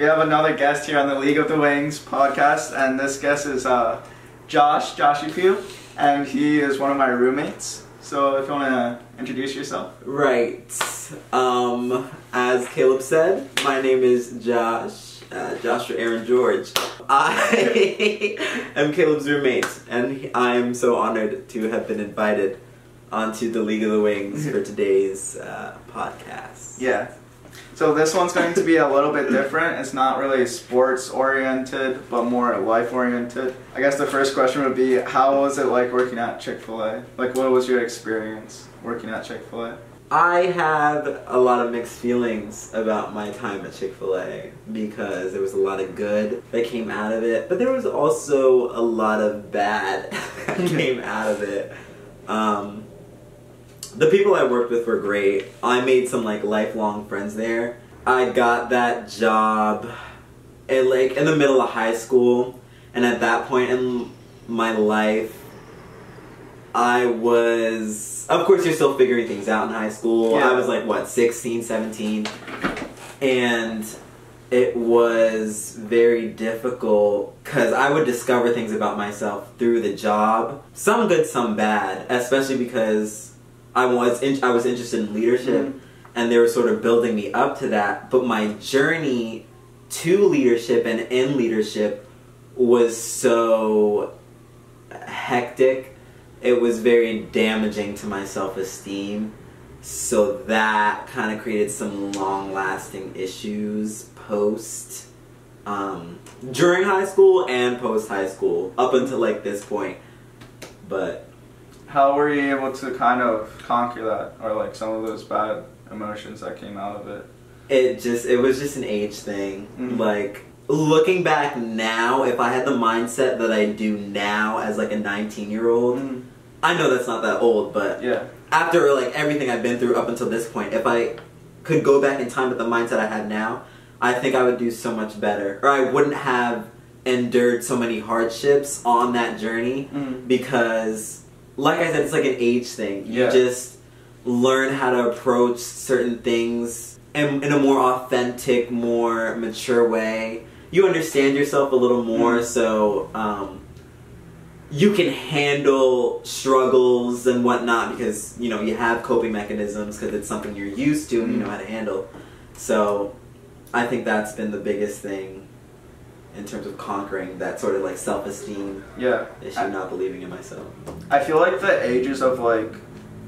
We have another guest here on the League of the Wings podcast, and this guest is uh, Josh, Joshy Pugh, and he is one of my roommates. So if you want to introduce yourself. Right. Um, as Caleb said, my name is Josh, uh, Joshua Aaron George. I am Caleb's roommate, and I am so honored to have been invited onto the League of the Wings for today's uh, podcast. Yeah. So this one's going to be a little bit different. It's not really sports oriented, but more life oriented. I guess the first question would be, how was it like working at Chick Fil A? Like, what was your experience working at Chick Fil A? I have a lot of mixed feelings about my time at Chick fil A because there was a lot of good that came out of it, but there was also a lot of bad that came out of it. Um, the people I worked with were great. I made some like lifelong friends there. I got that job in like in the middle of high school, and at that point in my life, I was, of course, you're still figuring things out in high school. Yeah. I was like, what, 16, 17? And it was very difficult because I would discover things about myself through the job. Some good, some bad, especially because I was, in, I was interested in leadership Mhm. and they were sort of building me up to that. But my journey to leadership and in leadership was so hectic. It was very damaging to my self esteem. So that kind of created some long lasting issues post, um, during high school and post high school, up until like this point. But How were you able to kind of conquer that, or like some of those bad emotions that came out of it? it just it was just an age thing Mhm. like looking back now if i had the mindset that i do now as like a 19 year old Mm, i know that's not that old but yeah. after like everything i've been through up until this point if i could go back in time with the mindset i had now i think i would do so much better or i wouldn't have endured so many hardships on that journey Mm, because like I said, it's like an age thing. You Yeah. just learn how to approach certain things in, in a more authentic, more mature way. You understand yourself a little more, Mhm. so um, you can handle struggles and whatnot because you know you have coping mechanisms because it's something you're used to and you Mhm. know how to handle. So I think that's been the biggest thing in terms of conquering that sort of like self-esteem yeah. issue, not believing in myself. I feel like the ages of like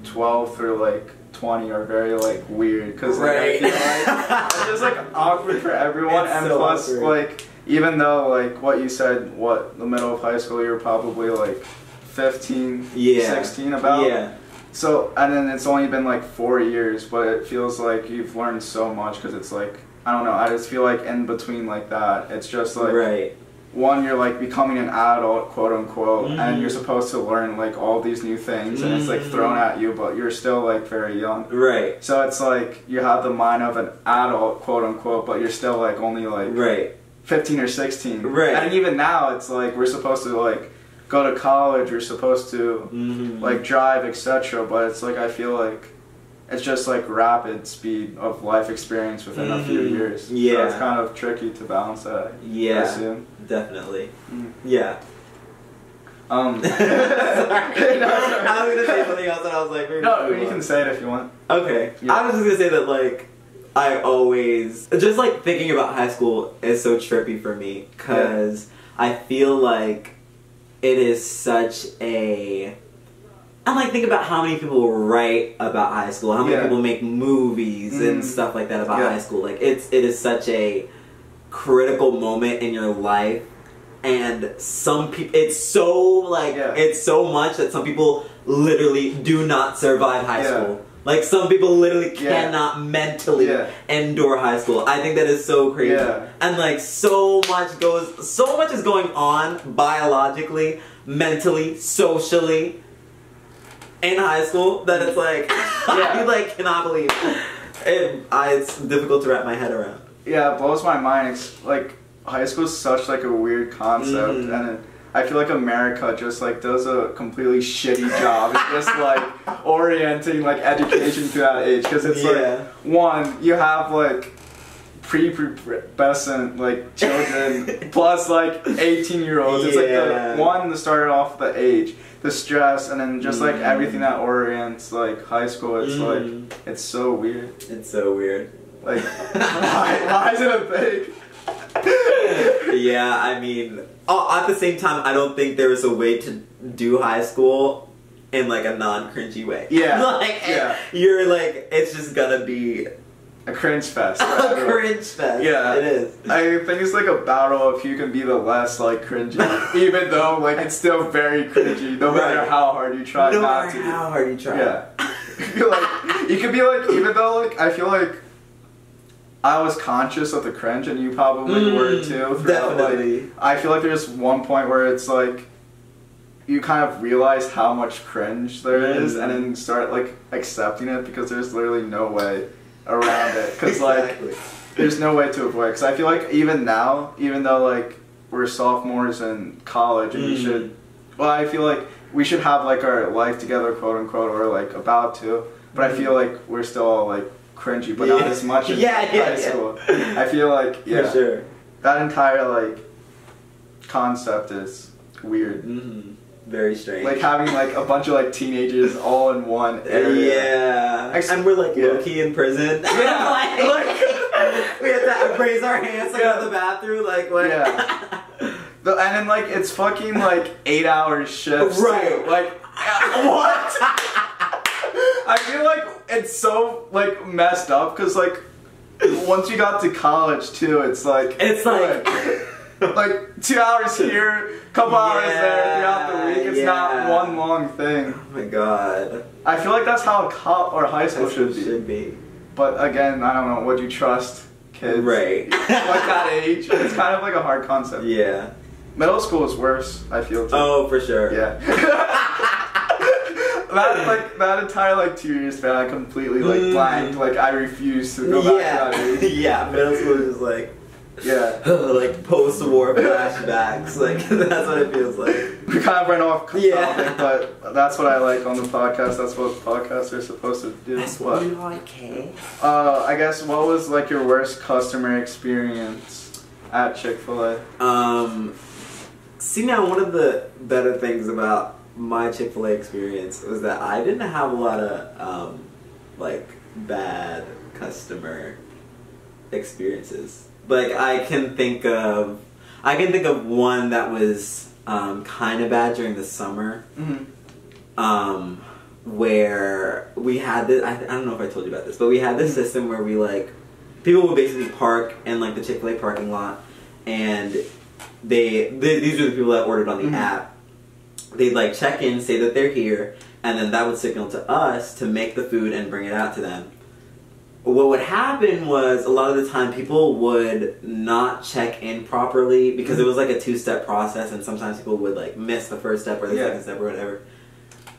12 through like 20 are very like weird because like, I feel like it's just like awkward for everyone It's and so plus awkward. like even though like what you said what the middle of high school you're probably like 15 Yeah. 16 about Yeah. so and then it's only been like four years but it feels like you've learned so much because it's like I don't know I just feel like in between like that it's just like right. one you're like becoming an adult quote unquote Mhm. and you're supposed to learn like all these new things and it's like thrown at you but you're still like very young Right. so it's like you have the mind of an adult quote unquote but you're still like only like Right. 15 or 16 Right. and even now it's like we're supposed to like go to college we're supposed to Mm-hmm. like drive etc but it's like i feel like it's just like rapid speed of life experience within a few Mhm. years so Yeah. it's kind of tricky to balance that I yeah. assume Definitely. Mm. Yeah. um Sorry. I was gonna say something else, and I was like, maybe No, you can say it if you want. Okay. Yeah. I was just gonna say that like I always just like thinking about high school is so trippy for me because I feel like it is such a. I'm like think about how many people write about high school, how many Yeah. people make movies and Mm. stuff like that about Yeah. high school. Like it's it is such a critical moment in your life and some people it's so like Yeah. it's so much that some people literally do not survive high school like some people literally cannot mentally endure high school i think that is so crazy and like so much goes so much is going on biologically mentally socially in high school that it's like Yeah. I like cannot believe it. I, it's difficult to wrap my head around. Yeah, it blows my mind. It's like high school is such like a weird concept, Mhm. and it, I feel like America just like does a completely shitty job. It's just like orienting like education to that age because it's Yeah. like one you have like prepubescent like children plus like 18 year olds. It's Yeah. like the one that started off the age, the stress, and then just like Mm. everything that orients like high school. It's Mm. like it's so weird. It's so weird. Like why, why is it a thing? yeah, I mean, uh, at the same time, I don't think there is a way to do high school in like a non-cringy way. Yeah, like yeah. you're like it's just gonna be A cringe fest. a cringe fest. Yeah. it is. I think it's like a battle of who can be the less like cringy, even though like it's still very cringy, no matter how hard you try no not matter to. how hard you try. Yeah. like you could be like even though like I feel like I was conscious of the cringe and you probably Mm, were too. throughout, like, definitely. I feel like there's one point where it's like you kind of realize how much cringe there is, Mm. and then start like accepting it because there's literally no way around it. Because like there's no way to avoid. Because I feel like even now, even though like we're sophomores in college and we Mm. should, well, I feel like we should have like our life together, quote unquote, or like about to. But I feel like we're still all like cringy, but not as much as Yeah, yeah, high yeah. school. I feel like yeah, sure. that entire like concept is weird. hmm Very strange. Like having like a bunch of like teenagers all in one area. Yeah. Ex- and we're like Yeah. low key in prison. Yeah. like, we have to raise our hands like Yeah. in the bathroom. Like what? Yeah. The- and then like it's fucking like eight hour shifts. too. Right. Like what? I feel like it's so like messed up because like once you got to college too, it's like It's like- like two hours here, couple hours there throughout the week. It's Yeah. not one long thing. oh my god. I feel like that's how a cop or high school should be. should be. But again, I don't know. Would you trust kids? Right. like that age? It's kind of like a hard concept. Yeah. Middle school is worse. I feel. Too. Oh, for sure. Yeah. that like that entire like two years span, I completely like Mm. blanked. Like I refuse to go back Yeah. to that age. yeah. Middle school is just like Yeah. like post-war flashbacks. Like that's what it feels like. We kind of ran off topic, Yeah. but that's what I like on the podcast. That's what podcasts are supposed to do. But, like, eh? uh, I guess what was like your worst customer experience at Chick Fil A? Um, see now, one of the better things about my Chick Fil A experience was that I didn't have a lot of um, like bad customer experiences. Like I can think of, I can think of one that was um, kind of bad during the summer. Mm-hmm. um, where we had this. I, I don't know if I told you about this, but we had this system where we like people would basically park in like the Chick Fil A parking lot, and they, they these are the people that ordered on the Mhm. app. They'd like check in, say that they're here, and then that would signal to us to make the food and bring it out to them. What would happen was a lot of the time people would not check in properly because it was like a two step process, and sometimes people would like miss the first step or the Yeah. second step or whatever.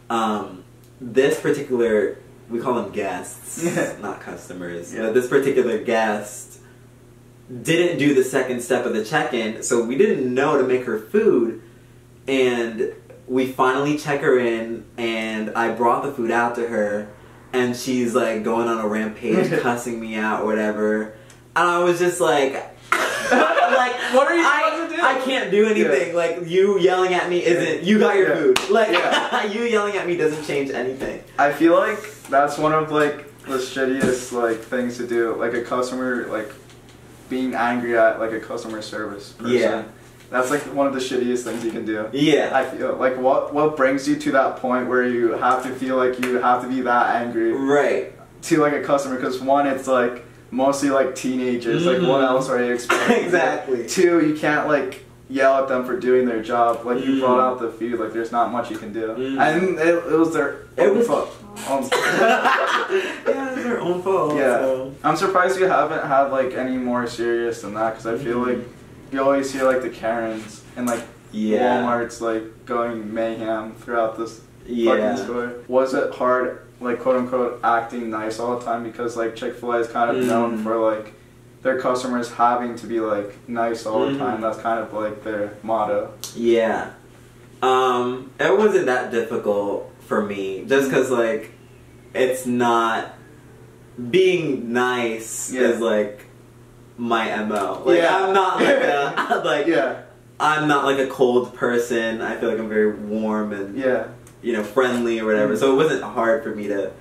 Um, this particular, we call them guests, Yeah. not customers. Yeah. But this particular guest didn't do the second step of the check-in, so we didn't know to make her food, and we finally check her in, and I brought the food out to her, and she's like going on a rampage, cussing me out or whatever, and I was just like, like What are you I, supposed to do? I can't do anything. Like you yelling at me isn't. You got your Yeah. food. Like Yeah. you yelling at me doesn't change anything. I feel like that's one of like the shittiest like things to do. Like a customer like being angry at like a customer service person. Yeah. That's like one of the shittiest things you can do. Yeah. I feel like what what brings you to that point where you have to feel like you have to be that angry Right. to like a customer because one it's like mostly like teenagers like what Mhm. else are you expecting Exactly. two you can't like yell at them for doing their job like you Mm. brought out the food like there's not much you can do Mm. and it, it was their It own was- fault. Um, yeah, was their own fault. Yeah. so. I'm surprised you haven't had like any more serious than that because I feel Mhm. like you always hear like the Karens and like Yeah. Walmart's like going mayhem throughout this Yeah. fucking store. Was it hard, like quote unquote, acting nice all the time because like Chick Fil A is kind of known Mm. for like their customers having to be like nice all the Mhm. time. That's kind of like their motto. Yeah. Um, it wasn't that difficult for me, just because like it's not being nice Yeah. is like my mo. Like Yeah. I'm not like a like Yeah, I'm not like a cold person. I feel like I'm very warm and yeah, you know friendly or whatever. Mhm. So it wasn't hard for me to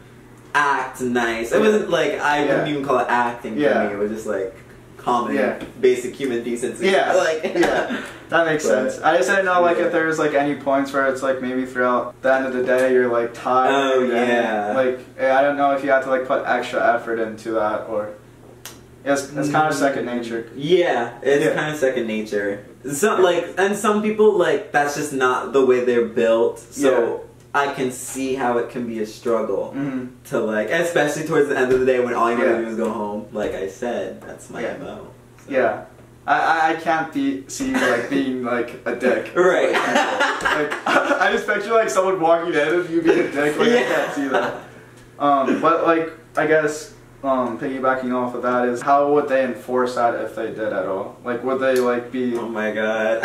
act nice. It wasn't like I Yeah. wouldn't even call it acting Yeah. for me. It was just like common, Yeah. basic human decency. Yeah. like Yeah. that makes But- sense. I just didn't know like Yeah. if there was like any points where it's like maybe throughout the end of the day you're like tired. Oh, yeah. Like I don't know if you have to like put extra effort into that or. It's, it's kind of second nature. Yeah, it's Yeah. kind of second nature. Some like, and some people like that's just not the way they're built. So I can see how it can be a struggle hmm to like, especially towards the end of the day when all you gotta Yeah. do is go home. Like I said, that's my Yeah. mo. So- Yeah. I, I, can't be see like being like a dick. Right. Like, I just picture like someone walking in and you being a dick. Like I can't see that. Um, but like I guess um, piggybacking off of that is how would they enforce that if they did at all? Like would they like be? Oh my god.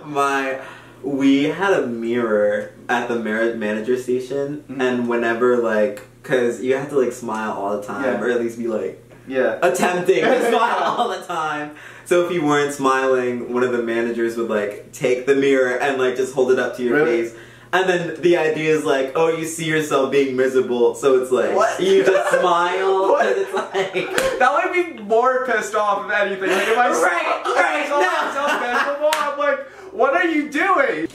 my we had a mirror at the manager station Mhm. and whenever like cuz you have to like smile all the time Yeah. or at least be like Yeah. attempting to smile all the time. So if you weren't smiling, one of the managers would like take the mirror and like just hold it up to your Really? face. And then the idea is like, oh, you see yourself being miserable, so it's like What? you just smile, What? it's like That would be more pissed off if anything. Like if I Right, right, saw no. myself miserable, I'm like, what are you doing?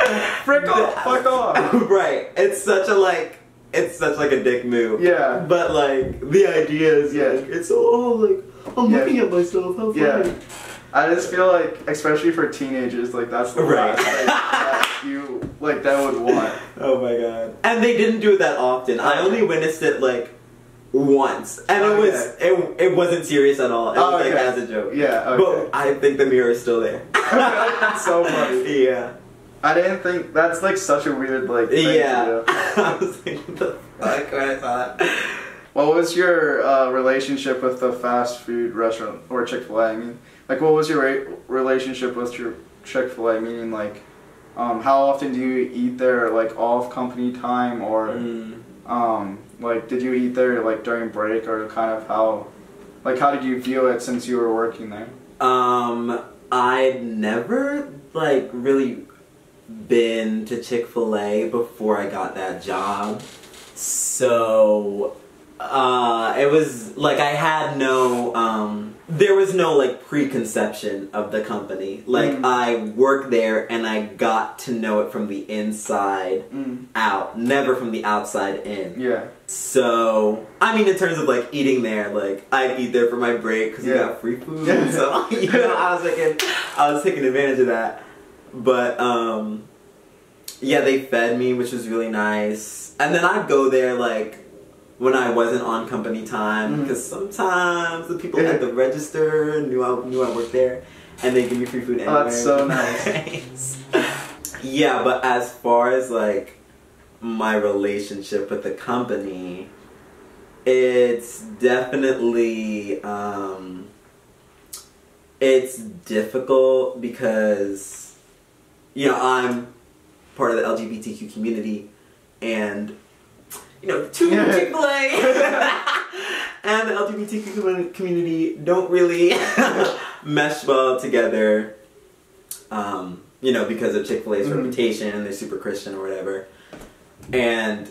Frick off, fuck off. right. It's such a like, it's such like a dick move. Yeah. But like the idea is Yeah. like it's oh like I'm Yeah. looking at myself. How funny. Yeah. I just feel like, especially for teenagers, like that's the Right. last thing that you like that would want. Oh my god. And they didn't do it that often. I only witnessed it like once. And it was it, it wasn't serious at all. It was Oh, like okay. as a joke. Yeah. Okay. But I think the mirror is still there. So funny. Yeah. I didn't think that's like such a weird like thing Yeah. to do. I was like, what the fuck when I saw that? What was your uh, relationship with the fast food restaurant or Chick Fil A? I mean, like, what was your relationship with your Chick Fil A? Meaning, like, um, how often do you eat there, like off company time, or Mm. um, like, did you eat there like during break, or kind of how, like, how did you view it since you were working there? Um, I'd never like really been to Chick Fil A before I got that job, so uh, it was like I had no um, there was no like preconception of the company. Like Mm. I worked there and I got to know it from the inside Mm. out, never from the outside in. Yeah. So, I mean, in terms of like eating there, like I'd eat there for my break because you Yeah. got free food. Yeah. So, you know, I was taking, I was taking advantage of that. But, um, yeah, they fed me, which was really nice. And then I'd go there like when I wasn't on company time because sometimes the people at the register knew I knew I worked there, and they give me free food anyway. Oh, that's so nice. yeah, but as far as like my relationship with the company, it's definitely um, it's difficult because you know I'm part of the LGBTQ community, and you know two Chick Fil A and the LGBTQ community don't really mesh well together. Um, you know because of Chick Fil A's Mhm. reputation, they're super Christian or whatever, and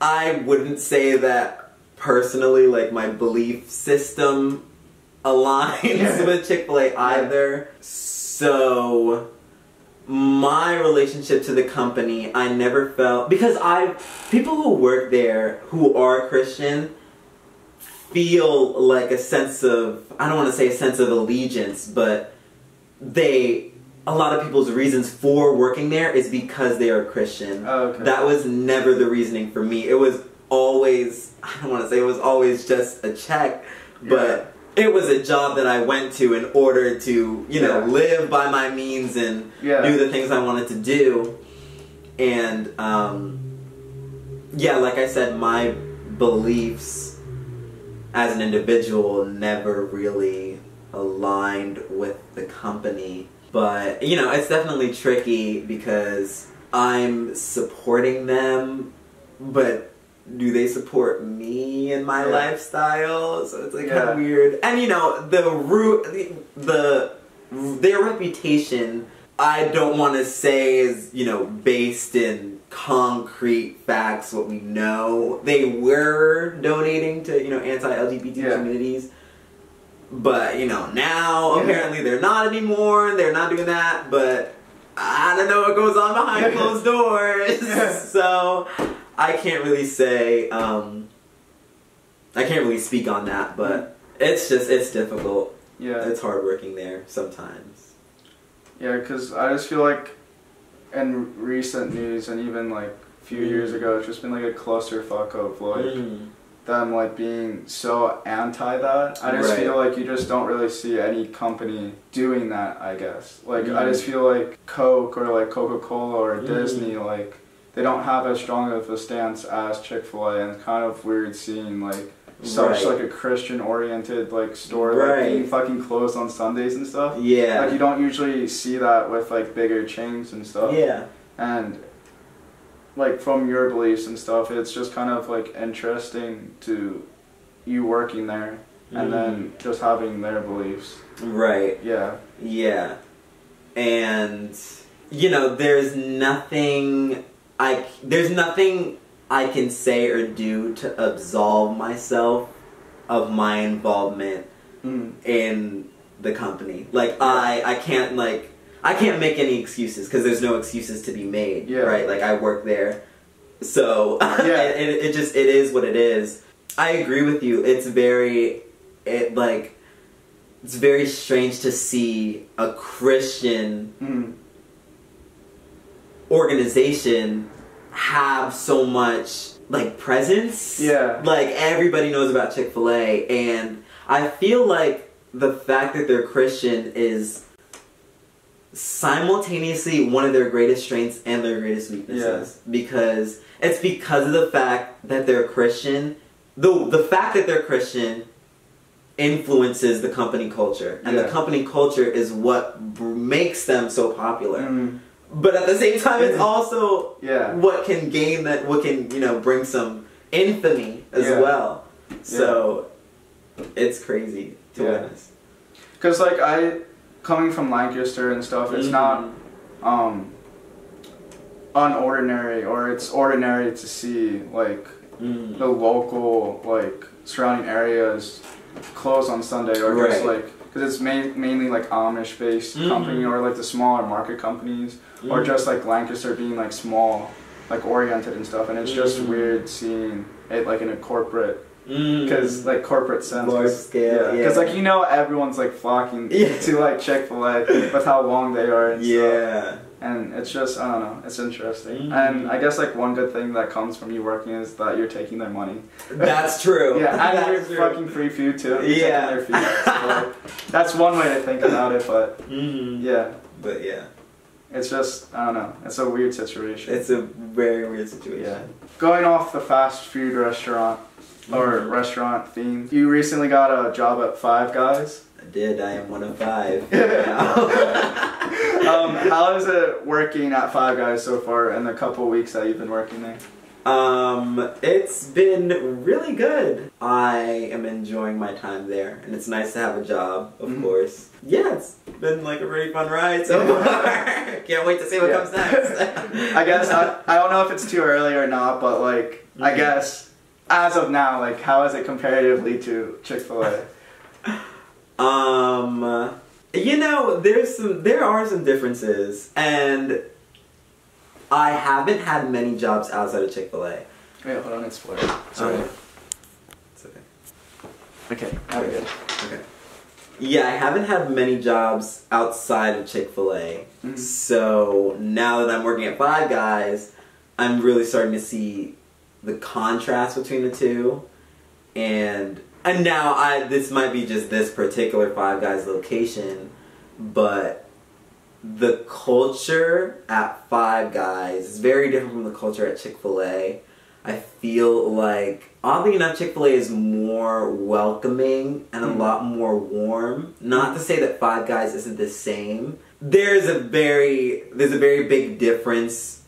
I wouldn't say that personally. Like my belief system aligns Yeah. with Chick Fil A either. So my relationship to the company, I never felt because I people who work there who are Christian feel like a sense of I don't want to say a sense of allegiance, but they a lot of people's reasons for working there is because they are Christian. Oh, okay. That was never the reasoning for me. It was always I don't want to say it was always just a check, but it was a job that I went to in order to, you know, Yeah. live by my means and Yeah. do the things I wanted to do. And um yeah, like I said, my beliefs as an individual never really aligned with the company. But, you know, it's definitely tricky because I'm supporting them, but do they support me and my Yeah. lifestyle? So it's like kind of weird. And you know, the root, the, the their reputation, I don't want to say is you know based in concrete facts. What we know, they were donating to you know anti-LGBT Yeah. communities. But you know now Yeah. apparently they're not anymore. They're not doing that. But I don't know what goes on behind closed doors. So I can't really say. Um, I can't really speak on that, but it's just it's difficult. Yeah. It's hard working there sometimes. Yeah, because I just feel like in recent news and even like a few Mm. years ago, it's just been like a clusterfuck of like Mm. them like being so anti that. I just Right. feel like you just don't really see any company doing that. I guess like I Mm. just feel like Coke or like Coca Cola or Mm. Disney like they don't have as strong of a stance as Chick Fil A, and it's kind of weird seeing like such Right. like a Christian oriented like store Right. like being fucking closed on Sundays and stuff. Yeah. Like you don't usually see that with like bigger chains and stuff. yeah. And like from your beliefs and stuff, it's just kind of like interesting to you working there and mm-hmm. then just having their beliefs. Right. Yeah. Yeah. And you know, there's nothing I there's nothing I can say or do to absolve myself of my involvement Mm. in the company. Like I I can't like I can't make any excuses because there's no excuses to be made. Yeah. Right. Like I work there, so Yeah. it, it, just it is what it is. I agree with you. It's very it like it's very strange to see a Christian Mm. Organization have so much like presence. Yeah. Like everybody knows about Chick Fil A, and I feel like the fact that they're Christian is simultaneously one of their greatest strengths and their greatest weaknesses yeah. because it's because of the fact that they're Christian. The the fact that they're Christian influences the company culture, and Yeah. the company culture is what br- makes them so popular. Mm. But at the same time, it's also Yeah. what can gain that, what can you know bring some infamy as Yeah. well. So it's crazy to Yeah. witness. Cause like I, coming from Lancaster and stuff, it's not um unordinary or it's ordinary to see like Mm. the local like surrounding areas close on Sunday or just like because it's main, mainly like Amish based Mhm. company or like the smaller market companies or Mm. just like Lancaster being like small like oriented and stuff and it's just Mhm. weird seeing it like in a corporate Mm. because like corporate sense Large 'cause- scale, because yeah. like you know everyone's like flocking Yeah. to like Chick-fil-A with how long they are and stuff yeah, and it's just I don't know, it's interesting. Mhm. And I guess like one good thing that comes from you working is that you're taking their money. that's true. Yeah, and That's you're true. fucking free food too. You're Yeah. their food. So, that's one way to think about it, but Mhm. yeah, But yeah, it's just I don't know. It's a weird situation. it's a very weird situation. yeah. Going off the fast food restaurant or Mhm. restaurant theme, you recently got a job at Five Guys. I did. I am one of five. um, how is it working at Five Guys so far in the couple weeks that you've been working there? Um, it's been really good. I am enjoying my time there, and it's nice to have a job, of Mhm. course. Yeah, it's been like a really fun ride so far. Can't wait to see what Yeah. comes next. I guess I, I don't know if it's too early or not, but like I Mhm. guess as of now, like how is it comparatively to Chick Fil A? Um, you know, there's some, there are some differences, and I haven't had many jobs outside of Chick Fil A. Wait, hold on, it's blurry. Sorry. Um, it's okay. okay, now we're good. Okay. Yeah, I haven't had many jobs outside of Chick Fil A. Mhm. So now that I'm working at Five Guys, I'm really starting to see the contrast between the two, and and now I this might be just this particular Five Guys location, but the culture at Five Guys is very different from the culture at Chick Fil A. I feel like oddly enough, Chick Fil A is more welcoming and a Mhm. lot more warm. Not to say that Five Guys isn't the same. There's a very there's a very big difference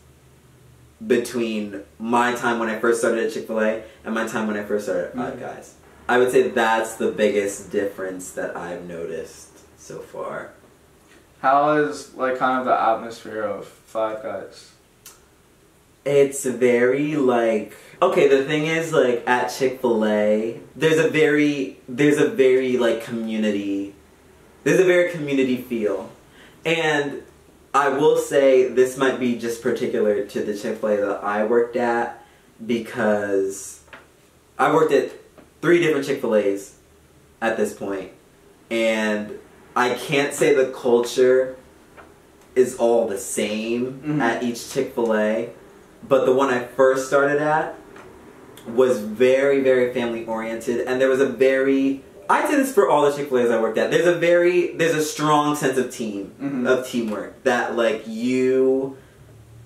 between my time when I first started at Chick Fil A and my time when I first started at Five Mhm. Guys. I would say that's the biggest difference that I've noticed so far. How is like kind of the atmosphere of Five Guys? It's very like okay. The thing is, like at Chick Fil A, there's a very there's a very like community. There's a very community feel, and I will say this might be just particular to the Chick Fil A that I worked at because I worked at three different Chick Fil A's at this point, and I can't say the culture is all the same Mhm. at each Chick Fil A, but the one I first started at was very, very family oriented, and there was a very I'd say this for all the Chick Fil A's I worked at. There's a very there's a strong sense of team Mhm. of teamwork that like you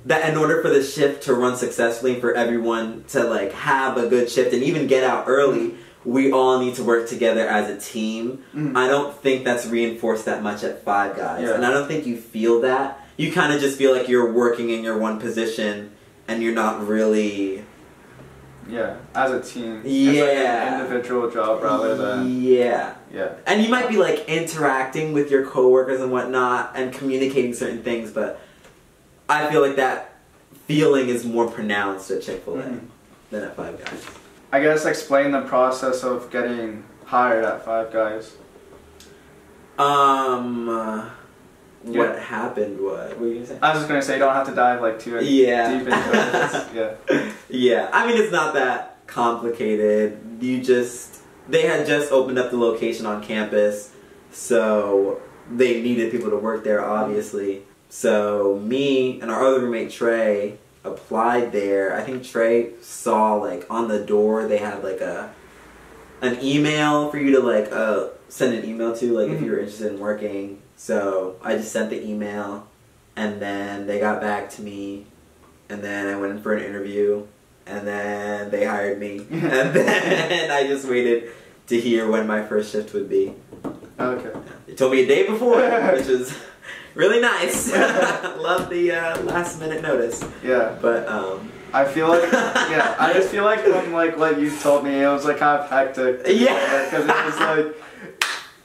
that in order for the shift to run successfully for everyone to like have a good shift and even get out early we all need to work together as a team Mhm. i don't think that's reinforced that much at five guys Yeah. and i don't think you feel that you kind of just feel like you're working in your one position and you're not really Yeah, as a team. It's like Yeah. an individual job rather than yeah yeah. and you might be like interacting with your coworkers and whatnot and communicating certain things but i feel like that feeling is more pronounced at chick-fil-a Mhm. than at five guys I guess explain the process of getting hired at Five Guys. um uh, what Yeah. happened what, what were you gonna say I was just gonna say you don't have to dive like too Yeah. deep into it. Yeah. yeah i mean it's not that complicated you just they had just opened up the location on campus so they needed people to work there obviously so me and our other roommate trey applied there i think trey saw like on the door they had like a an email for you to like uh send an email to like if Mhm. you were interested in working so i just sent the email and then they got back to me and then i went in for an interview and then they hired me and then i just waited to hear when my first shift would be Okay. they told me a day before which was really nice love the uh, last minute notice Yeah. but um I feel like yeah. I just feel like when like what you told me, it was like kind of hectic. Yeah. Because it was like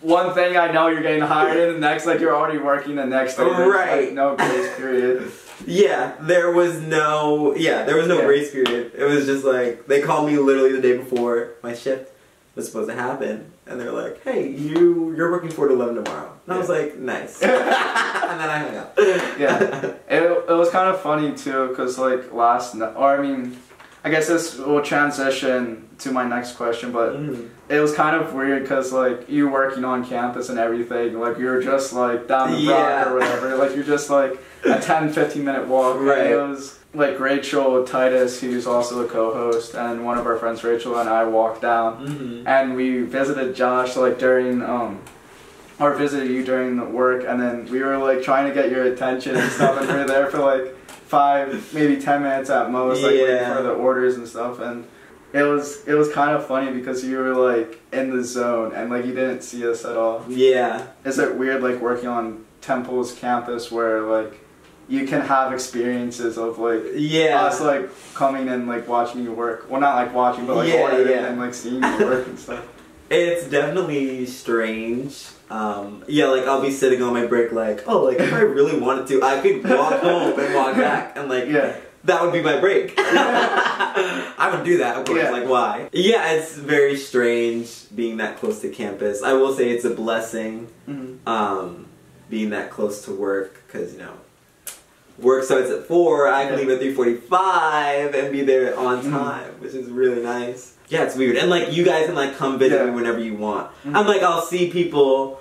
one thing I know you're getting hired, and the next like you're already working the next day. There's, like, Right. no grace period. Yeah, there was no yeah, there was no Yeah. grace period. It was just like they called me literally the day before my shift was supposed to happen, and they're like, "Hey, you you're working four to eleven tomorrow." And I was like, "Nice," and then I hung up. Yeah. It, it was kind of funny too, because like last night, or I mean, I guess this will transition to my next question, but Mhm. it was kind of weird because like you working on campus and everything, like you're just like down the block Yeah. or whatever, like you're just like a 10, 15 minute walk. Right. it was like Rachel Titus, who's also a co-host, and one of our friends, Rachel and I, walked down Mhm. and we visited Josh like during um or visited you during the work and then we were like trying to get your attention and stuff and we were there for like five maybe ten minutes at most like waiting for the orders and stuff and it was it was kind of funny because you were like in the zone and like you didn't see us at all. Yeah, Is it weird like working on Temple's campus where like you can have experiences of like yeah. us like coming and like watching you work. Well, not like watching, but like Yeah, ordering yeah. and like seeing you work and stuff. It's definitely strange. Um, yeah, like I'll be sitting on my break, like, oh, like if I really wanted to, I could walk home and walk back, and like Yeah. that would be my break. I would do that, of course. Yeah. Like, why? Yeah, it's very strange being that close to campus. I will say it's a blessing Mm-hmm. um, being that close to work because you know work starts at four. I can leave at three forty-five and be there on Mhm. time, which is really nice. Yeah, it's weird, and like you guys can like come visit Yeah. me whenever you want. Mhm. I'm like I'll see people.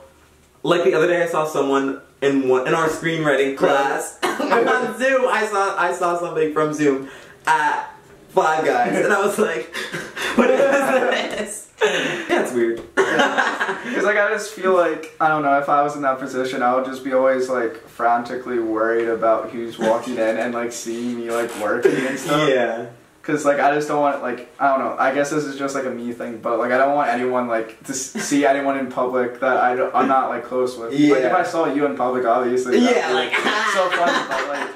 Like the other day, I saw someone in one in our screenwriting class on Zoom. I saw I saw somebody from Zoom at Five Guys, and I was like, "What is this?" Yeah, it's weird. Because like I just feel like I don't know if I was in that position, I would just be always like frantically worried about who's walking in and like seeing me like working and stuff. yeah. Cause like I just don't want like I don't know. I guess this is just like a me thing, but like I don't want anyone like to see anyone in public that I don't, I'm not like close with. Yeah. Like if I saw you in public, obviously. Yeah, be, like so funny, but like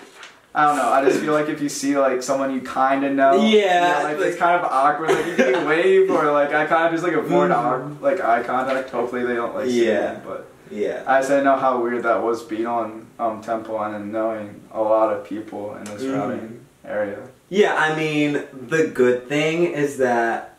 I don't know. I just feel like if you see like someone you kind of know, Yeah, you know, like, like- it's kind of awkward. Like you can wave or like I kind of just like avoid Mhm. eye- like eye contact. Hopefully they don't like see Yeah. me, but Yeah. I just didn't know how weird that was being on um, Temple and then knowing a lot of people in the surrounding area. Yeah, I mean, the good thing is that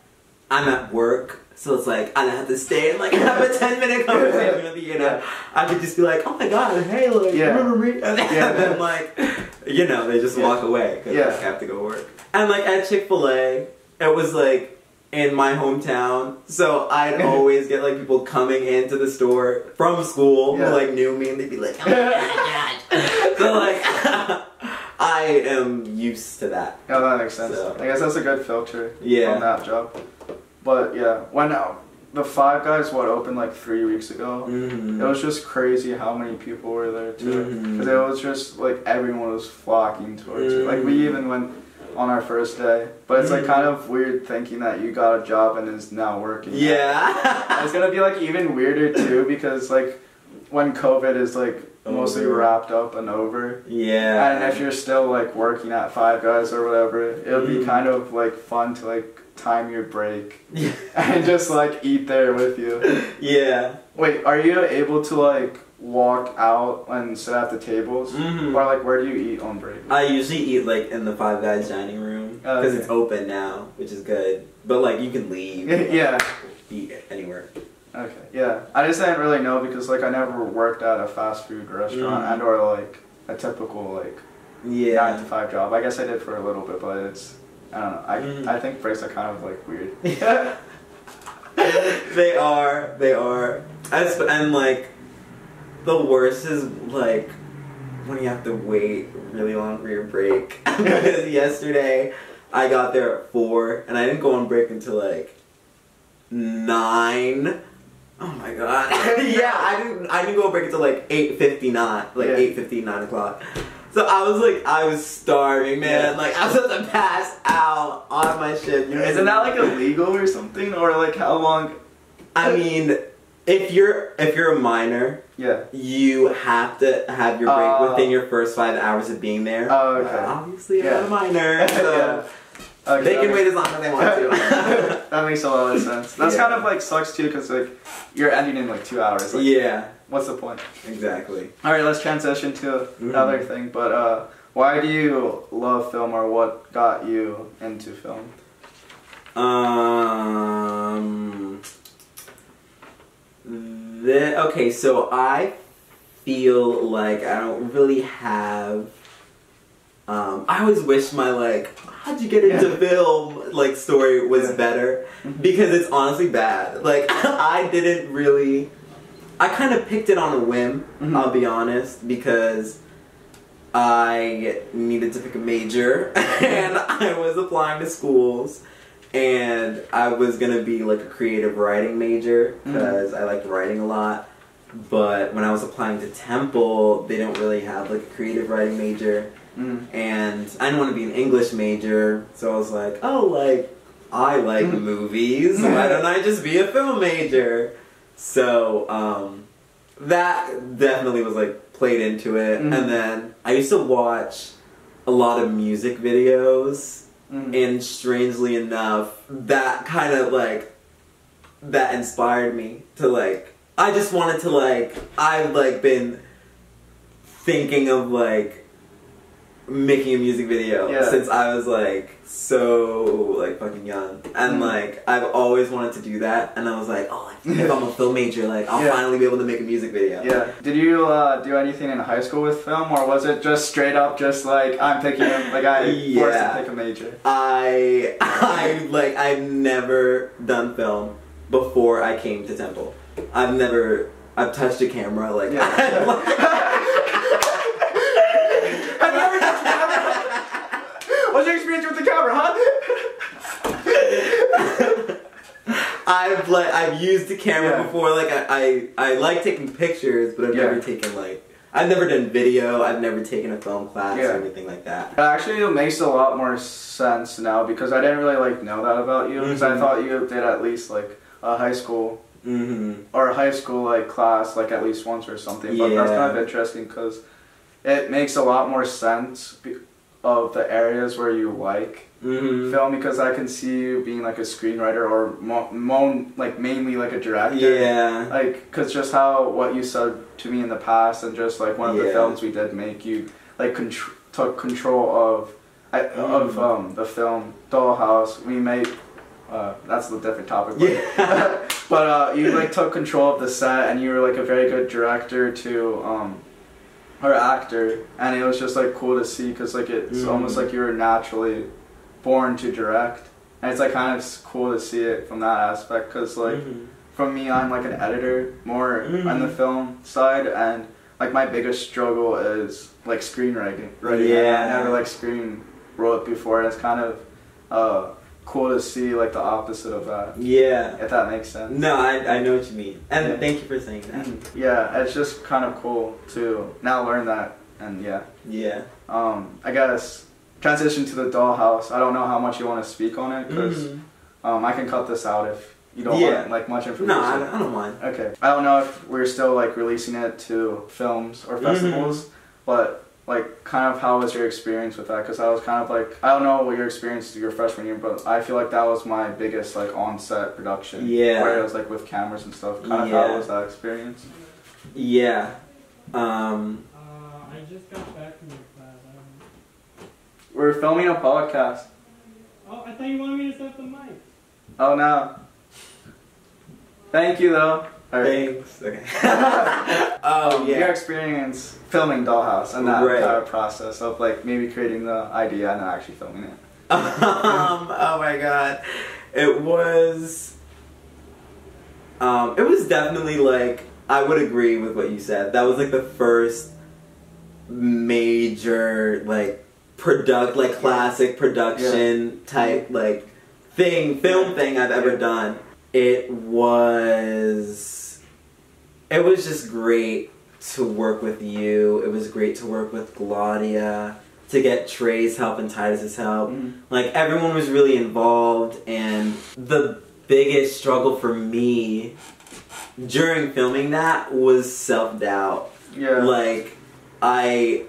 I'm at work, so it's like I don't have to stay and like have a 10 minute conversation with you, you know. I could just be like, oh my god, hey, like, Yeah. remember me? And then, Yeah. and then, like, you know, they just Yeah. walk away because Yeah. I have to go work. And like at Chick fil A, it was like in my hometown, so I'd always get like people coming into the store from school who like knew me and they'd be like, oh my god. so like, I am used to that. Yeah, that makes sense. So- I guess that's a good filter Yeah. on that job. But yeah, when uh, the Five Guys what opened like three weeks ago, Mm-hmm. it was just crazy how many people were there too. Because it was just like everyone was flocking towards it. Like we Mhm. even went on our first day, but it's like Mhm. kind of weird thinking that you got a job and is now working. Yeah. it's gonna be like even weirder too because like when COVID is like mostly Over. wrapped up and over. yeah. And if you're still like working at Five Guys or whatever, it'll be Mhm. kind of like fun to like time your break and just like eat there with you. yeah. Wait, are you able to like walk out and sit at the tables? Mhm. Or like where do you eat on break? I usually eat like in the Five Guys dining room Oh, because okay. it's open now, which is good. But like you can leave, yeah. eat anywhere. Okay. Yeah. I just didn't really know because like I never worked at a fast food restaurant Mm. and or like a typical like yeah. nine to five job. I guess I did for a little bit, but it's I don't know. I Mm. I think breaks are kind of like weird. Yeah. they are. They are. As, and like the worst is like when you have to wait really long for your break. because yesterday I got there at four and I didn't go on break until like nine. Oh my god. yeah, I didn't I didn't go on break until like eight fifty nine. Like Yeah. eight fifty nine o'clock. So I was like I was starving, man. Like I was about to pass out on my shift. You know, Isn't that like illegal or something? Or like how long? I mean, if you're if you're a minor, Yeah. you have to have your break Oh. within your first five hours of being there. Oh, okay. But obviously, Yeah. I'm a minor, so Yeah. Okay, they can wait as long as they want to. that makes a lot of sense. That's Yeah. kind of like sucks too, because like you're ending in like two hours. Like, yeah, What's the point? exactly. All right, let's transition to Mhm. another thing. But uh, why do you love film, or what got you into film? Um. The, okay, so I feel like I don't really have. Um, I always wish my like, how'd you get into Yeah. film like story was Yeah. better because it's honestly bad. Like I didn't really. I kind of picked it on a whim. Mhm. I'll be honest because I needed to pick a major and I was applying to schools and I was gonna be like a creative writing major because I liked writing a lot. But when I was applying to Temple, they don't really have like a creative writing major, Mm. and I didn't want to be an English major, so I was like, oh, like I like Mhm. movies. Why don't I just be a film major? So um, that definitely was like played into it, Mhm. and then I used to watch a lot of music videos Mm. and strangely enough that kind of like that inspired me to like i just wanted to like i've like been thinking of like making a music video Yeah. since i was like so like fucking young and Mhm. like i've always wanted to do that and i was like oh like, if i'm a film major like i'll Yeah. finally be able to make a music video Yeah. Did you uh, do anything in high school with film, or was it just straight up just like I'm picking a, like I forced Yeah. to pick a major? I I like I've never done film before I came to Temple. I've never I've touched a camera like Yeah. Have you ever touched camera? What's your experience with the camera, huh? I've like I've used the camera Yeah. before. Like I, I I like taking pictures, but I've Yeah. never taken like I've never done video. I've never taken a film class Yeah. or anything like that. Actually, it makes a lot more sense now because I didn't really like know that about you because I Mhm. thought you did at least like a high school Mm-hmm. or a high school like class like at least once or something. But that's kind of interesting because it makes a lot more sense of the areas where you like Mm-hmm. film because I can see you being like a screenwriter or mo- mo- like mainly like a director. Yeah. Like, cause just how what you said to me in the past, and just like one of the films we did make, you like contr- took control of, I, of Mm. um the film Dollhouse. We made, uh, that's a different topic. But, Yeah. but uh, you like took control of the set, and you were like a very good director to um, or actor, and it was just like cool to see, cause like it's Mm. almost like you were naturally born to direct, and it's like kind of cool to see it from that aspect, cause like Mhm. from me, I'm like an editor more on the Mhm. film side, and like my biggest struggle is like screenwriting. Writing. Yeah. I never like screen wrote before. and It's kind of uh, cool to see like the opposite of that, Yeah. if that makes sense. No, I, I know what you mean. And Yeah. thank you for saying that. Mhm. Yeah, it's just kind of cool to now learn that, and yeah. Yeah. Um, I guess transition to the dollhouse. I don't know how much you want to speak on it because Mhm. um, I can cut this out if you don't Yeah. want like much information. No, I, I don't mind. Okay. I don't know if we're still like releasing it to films or festivals, but like kind of how was your experience with that? Because I was kind of like I don't know what your experience your freshman year, but I feel like that was my biggest like on-set production. Yeah. Where it was like with cameras and stuff. Kind of Yeah. how was that experience? Yeah. Um, Uh, I just got back from your class. I don't We're filming a podcast. Oh, I thought you wanted me to set up the mic. Oh no. Thank you though. All right. thanks. Okay. oh, Your experience filming Dollhouse and that Right. entire process of like maybe creating the idea and then actually filming it. um, oh my god. It was. Um, it was definitely like. I would agree with what you said. That was like the first major, like, product, like, classic production type, like, thing, film thing I've ever Yeah. done. It was. It was just great to work with you. It was great to work with Claudia, to get Trey's help and Titus's help. Mm-hmm. Like everyone was really involved, and the biggest struggle for me during filming that was self doubt. Yeah. Like I,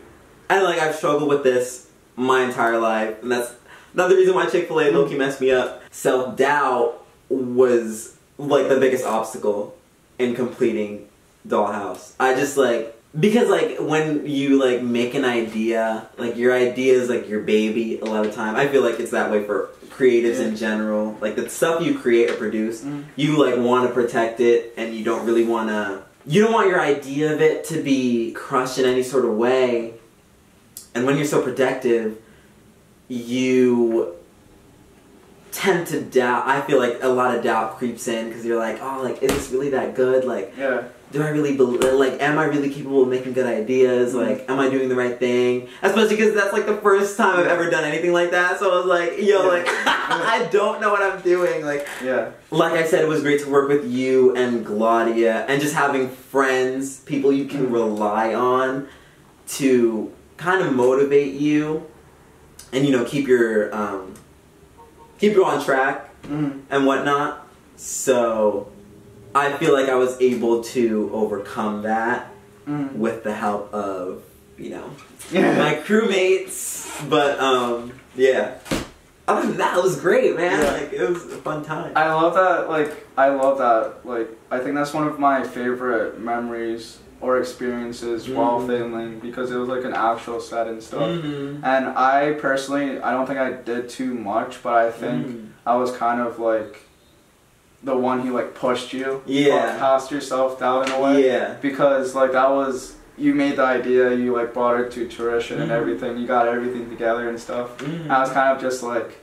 I like I've struggled with this my entire life, and that's another reason why Chick Fil A mm-hmm. Loki messed me up. Self doubt was like the biggest obstacle in completing Dollhouse. I just like because like when you like make an idea, like your idea is like your baby. A lot of time, I feel like it's that way for creatives in general. Like the stuff you create or produce, Mhm. you like want to protect it, and you don't really want to. You don't want your idea of it to be crushed in any sort of way. And when you're so protective, you tend to doubt. I feel like a lot of doubt creeps in because you're like, oh, like, is this really that good? Like, Yeah. do I really believe? Like, am I really capable of making good ideas? Mhm. Like, am I doing the right thing? Especially because that's like the first time I've ever done anything like that. So I was like, yo, Yeah. like, I don't know what I'm doing. Like, Yeah. like I said, it was great to work with you and Claudia and just having friends, people you can Mhm. rely on to kind of motivate you and you know keep your um, keep you on track Mhm. and whatnot. So I feel like I was able to overcome that Mhm. with the help of you know my crewmates. But um, yeah. Other than that, it was great, man. Yeah. Like it was a fun time. I love that. Like I love that. Like I think that's one of my favorite memories or experiences while Mhm. filming because it was like an actual set and stuff. Mhm. And I personally, I don't think I did too much, but I think Mhm. I was kind of like the one who like pushed you Yeah. past yourself down in a way. Yeah. because like that was you made the idea, you like brought it to fruition and Mhm. everything. You got everything together and stuff. Mhm. I was kind of just like,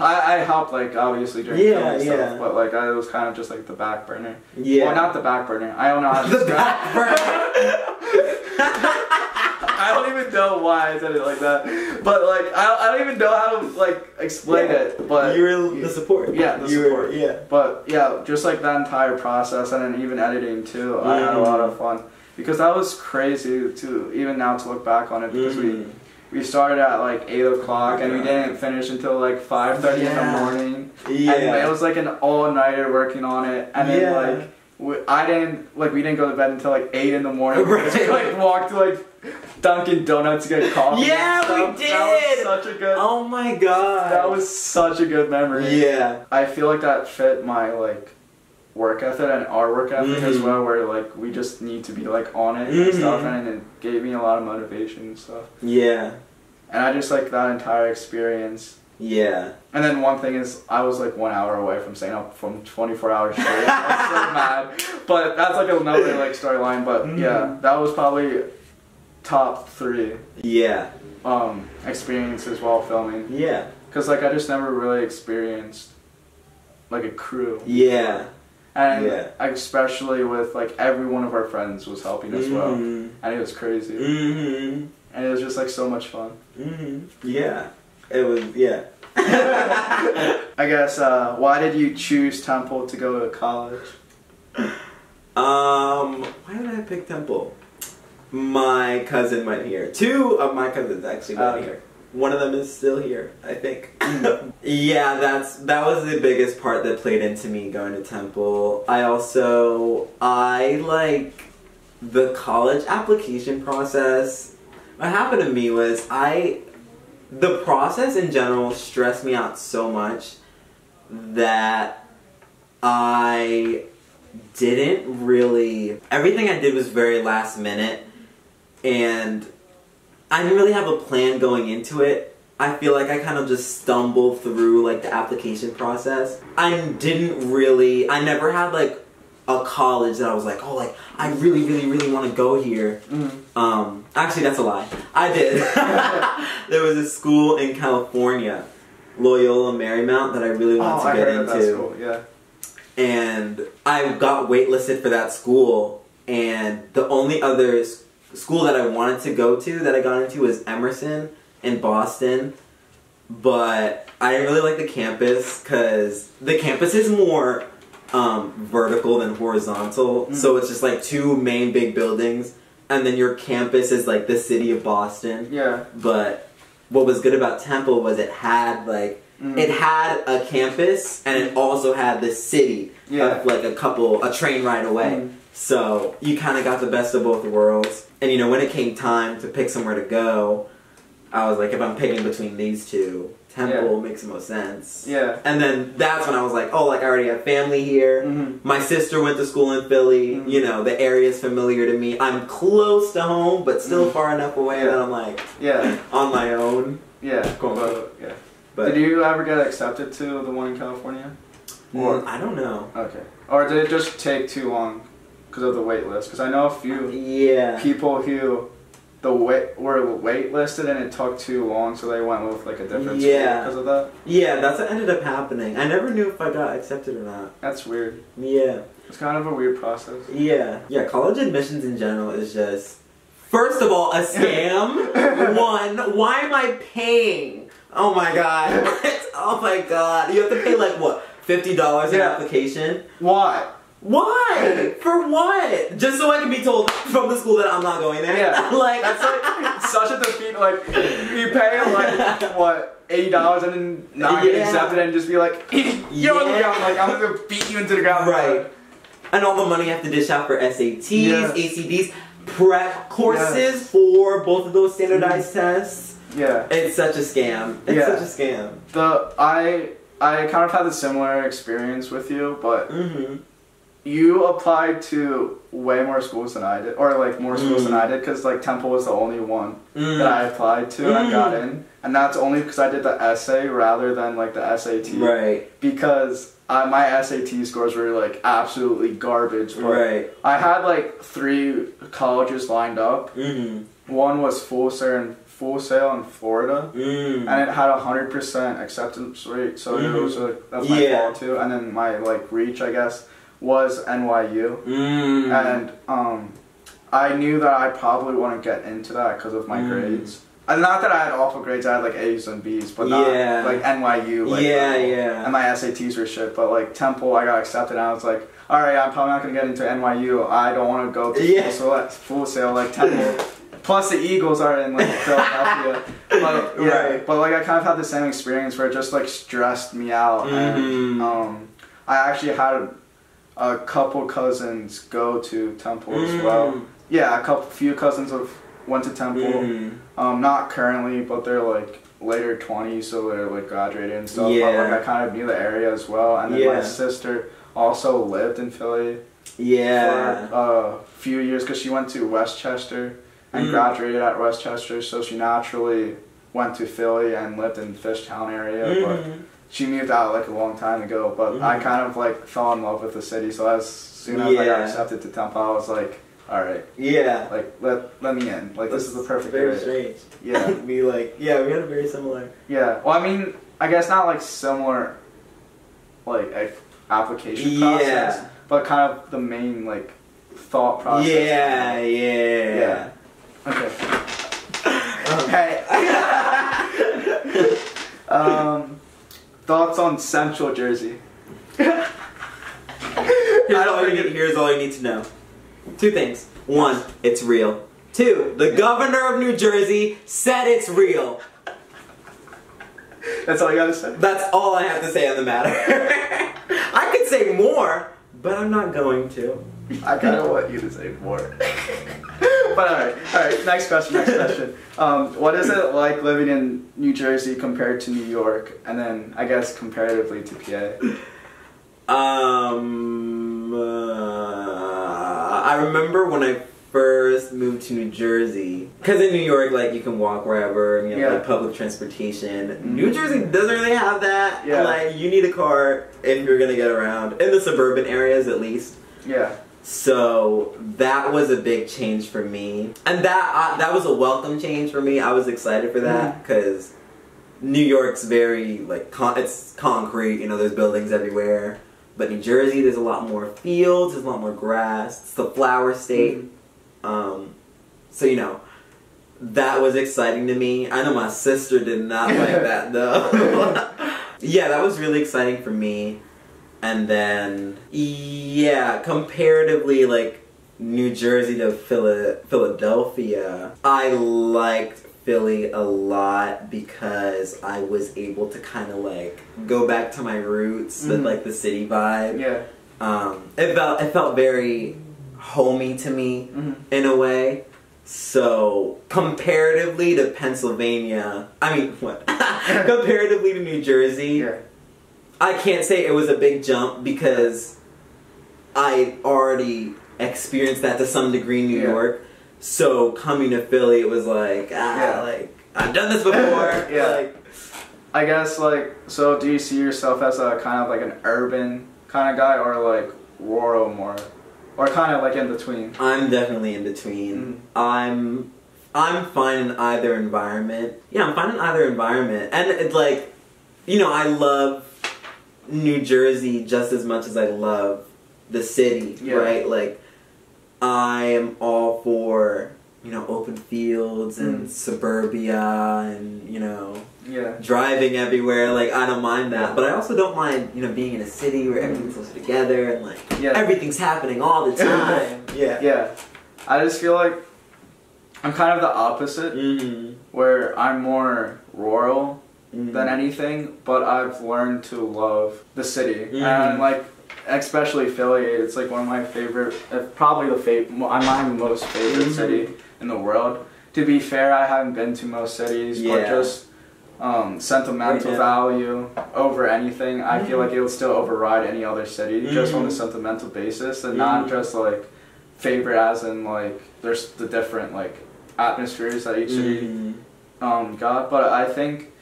I, I helped like obviously during Yeah, filming yeah. stuff, but like I was kind of just like the back burner. Yeah. Well, not the back burner. I don't know how to the describe. back I don't even know why I said it like that, but like I, I don't even know how to like explain Yeah. it. But you were the support. Yeah, the You were- support. yeah. But yeah, just like that entire process and then even editing too, I had a lot of fun because that was crazy to even now to look back on it because we Mhm. We started at like eight o'clock and we didn't finish until like five thirty in the morning. Yeah. And it was like an all nighter working on it, and then Yeah. like we, I didn't like we didn't go to bed until like eight in the morning. Right. We like walked to like Dunkin' Donuts to get coffee. Yeah, we did. That was such a good. Oh my god. That was such a good memory. Yeah. I feel like that fit my like work ethic and our work ethic as Mhm. well, where like we just need to be like on it Mhm. and stuff, and it gave me a lot of motivation and stuff. Yeah. And I just like that entire experience. Yeah. And then one thing is, I was like one hour away from staying up from 24 hours straight. I was so mad. But that's like another like storyline. But Mhm. yeah, that was probably top three Yeah. um, experiences while filming. Yeah. Cause like I just never really experienced like a crew, Yeah. And Yeah. especially with like every one of our friends was helping as well, Mhm. and it was crazy, Mhm. and it was just like so much fun. Mhm. Yeah. It was yeah. I guess uh, why did you choose Temple to go to college? Um, why did I pick Temple? My cousin went here. Two of my cousins actually went Okay. here. One of them is still here, I think. yeah, that's that was the biggest part that played into me going to Temple. I also I like the college application process. What happened to me was I the process in general stressed me out so much that I didn't really everything I did was very last minute and I didn't really have a plan going into it. I feel like I kind of just stumbled through like the application process. I didn't really I never had like a college that I was like, "Oh, like I really really really want to go here." Mm-hmm. Um, actually, that's a lie. I did. there was a school in California, Loyola Marymount, that I really Oh, wanted I to get into that school. Yeah. and I got waitlisted for that school. And the only other school that I wanted to go to that I got into was Emerson in Boston. But I didn't really like the campus because the campus is more um, vertical than horizontal. Mm. So it's just like two main big buildings, and then your campus is like the city of Boston. Yeah. But what was good about Temple was it had like Mhm. it had a campus and it also had the city Yeah. of like a couple a train ride away Mhm. So you kind of got the best of both worlds and you know when it came time to pick somewhere to go i was like if i'm picking between these two temple makes the most sense Yeah. and then that's when i was like oh like i already have family here Mm-hmm. my sister went to school in philly Mhm. you know the area's familiar to me i'm close to home but still Mhm. far enough away Yeah. that i'm like Yeah. on my own Yeah. Cool. But, yeah. but Did you ever get accepted to the one in California? Mm, I don't know. Okay. Or did it just take too long because of the wait list? Because I know a few Yeah. people who the wait were wait listed and it took too long, so they went with like a different Yeah. school because of that. Yeah, that's what ended up happening. I never knew if I got accepted or not. That's weird. Yeah. It's kind of a weird process. Yeah. Yeah, college admissions in general is just first of all a scam. One, why am I paying? Oh my god. oh my god. You have to pay like what? Fifty dollars an application? Why? Why? For what? Just so I can be told from the school that I'm not going there. Yeah. like That's like such a defeat. Like you pay like what eighty dollars and then not get accepted and just be like, you're on the Yeah. ground. Like I'm gonna beat you into the ground. Right. And all the money you have to dish out for SATs, Yes. ACTs, prep courses Yes. for both of those standardized tests. Yeah. It's such a scam. It's Yeah. such a scam. The I I kind of had a similar experience with you, but Mm-hmm. You applied to way more schools than I did, or like more schools than Mm. I did, because like Temple was the only one Mm. that I applied to and I got Mm. in, and that's only because I did the essay rather than like the SAT. Right. Because I, my SAT scores were like absolutely garbage. But Right. I had like three colleges lined up. Mm-hmm. One was Full Sail in Full Sail in Florida. Mm. And it had a hundred percent acceptance rate, so Mhm. it was like that's my Yeah. too. And then my like reach, I guess, was NYU, Mm. and um, I knew that I probably wouldn't get into that because of my Mm. grades. And not that I had awful grades, I had like A's and B's, but not Yeah. like NYU. Like, yeah, level. yeah. And my SATs were shit, but like Temple, I got accepted, and I was like, all right, I'm probably not gonna get into NYU. I don't want to go to Yeah. full, full sail like Temple. Plus the Eagles are in like Philadelphia. But yeah, Right. but like I kind of had the same experience where it just like stressed me out, and Mhm. um, I actually had a couple cousins go to Temple as well. Mm. Yeah, a couple few cousins have went to Temple. Mhm. Um, not currently, but they're like later 20s, so they're like graduated and stuff. But like I kind of knew the area as well. And then my sister also lived in Philly Yeah. for a few years because she went to West Chester and Mm. graduated at West Chester, so she naturally went to Philly and lived in the Fishtown area. But Mhm. She moved out like a long time ago. But I Mhm. kind of like fell in love with the city, so as soon as I got accepted to Temple, I was like, all right, Yeah. like let let me in. Like this is the perfect Very area. strange. Yeah. we like yeah we had a very similar. Yeah. Well, I mean, I guess not like similar, like a application process, Yeah. but kind of the main like thought process. Yeah, yeah. Yeah. Okay. Um, Hey. um, thoughts on Central Jersey? Here's I don't all, you it- here's all you need to know. Two things. One, it's real. Two, the governor of New Jersey said it's real. That's all you gotta say. That's all I have to say on the matter. I could say more, but I'm not going to. I kind of want you to say more. but all right, all right. Next question. Next question. Um, what is it like living in New Jersey compared to New York, and then I guess comparatively to PA? Um, uh, I remember when I first moved to New Jersey, because in New York, like you can walk wherever, and you have Yeah. like public transportation. Mhm. New Jersey doesn't really have that. Yeah. Like you need a car if you're gonna get around in the suburban areas, at least. Yeah. So that was a big change for me, and that uh, that was a welcome change for me. I was excited for that because New York's very like con- it's concrete. You know, there's buildings everywhere. But New Jersey, there's a lot more fields. There's a lot more grass. It's the flower state. Um, so you know, that was exciting to me. I know my sister did not like that though. yeah, that was really exciting for me. And then, yeah, comparatively, like New Jersey to Phila- Philadelphia, I liked Philly a lot because I was able to kind of like go back to my roots with Mhm. like the city vibe. Yeah. Um, it felt it felt very homey to me hmm in a way. So comparatively to Pennsylvania, I mean what? comparatively to New Jersey, Yeah. I can't say it was a big jump because I already experienced that to some degree in New Yeah. York. So coming to Philly, it was like ah, Yeah. like I've done this before. Yeah. Like, I guess like so. Do you see yourself as a kind of like an urban kind of guy, or like rural more, or kind of like in between? I'm definitely in between. Mm. I'm I'm fine in either environment. Yeah, I'm fine in either environment. And it's like, you know, I love New Jersey just as much as I love the city, Yeah. right? Like I am all for, you know, open fields and Mm. suburbia and, you know, Yeah. driving everywhere. Like I don't mind that. But I also don't mind, you know, being in a city where everything's closer together and like Yeah. everything's happening all the time. yeah. Yeah. I just feel like I'm kind of the opposite, Mm-hmm. where I'm more rural Mm-hmm. than anything, but I've learned to love the city Mhm. and like especially Philly. It's like one of my favorite, uh, probably the favorite, my most favorite Mhm. city in the world. To be fair, I haven't been to most cities, but just um, sentimental value over anything. I feel Mhm. like it would still override any other city just on a sentimental basis, and not just like favorite as in like there's the different like atmospheres that each city um, got. But I think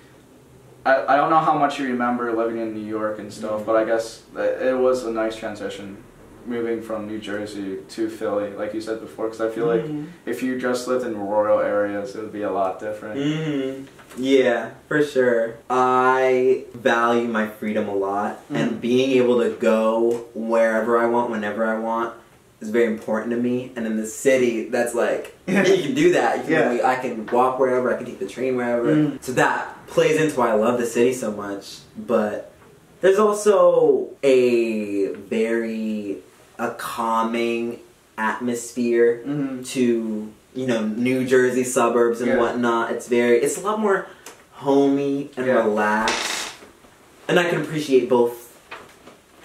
I, I don't know how much you remember living in New York and stuff, Mhm. but I guess it, was a nice transition moving from New Jersey to Philly, like you said before. Because I feel like Mhm. if you just lived in rural areas, it would be a lot different. Mhm. Yeah, for sure. I value my freedom a lot, and being able to go wherever I want, whenever I want, is very important to me. And in the city, that's like you can do that. You can, Yeah. like, I can walk wherever. I can take the train wherever. Mhm. So that plays into why I love the city so much. But there's also a very a calming atmosphere hmm to you know New Jersey suburbs and Yeah. whatnot. It's very it's a lot more homey and Yeah. relaxed, and I can appreciate both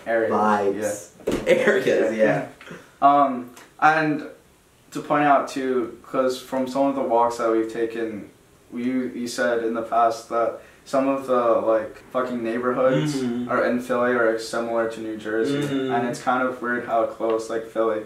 Areas. vibes. Yeah. areas. Yeah. Um, and to point out too, because from some of the walks that we've taken, you you said in the past that some of the like fucking neighborhoods Mhm. are in Philly are similar to New Jersey, Mhm. and it's kind of weird how close like Philly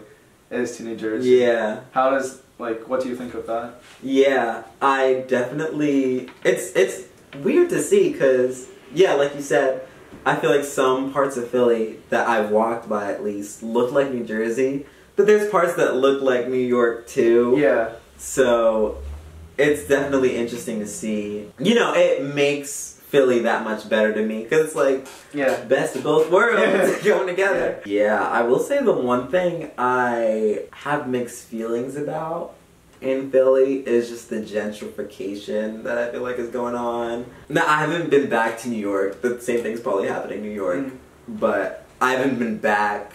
is to New Jersey. Yeah. How does like what do you think of that? Yeah, I definitely. It's it's weird to see because yeah, like you said, I feel like some parts of Philly that I've walked by at least look like New Jersey, but there's parts that look like New York too. Yeah. So it's definitely interesting to see. You know, it makes Philly that much better to me because it's like Yeah. best of both worlds going together. Yeah, I will say the one thing I have mixed feelings about in Philly is just the gentrification that I feel like is going on. Now, I haven't been back to New York. The same thing's probably happening in New York, Mm. but I haven't been back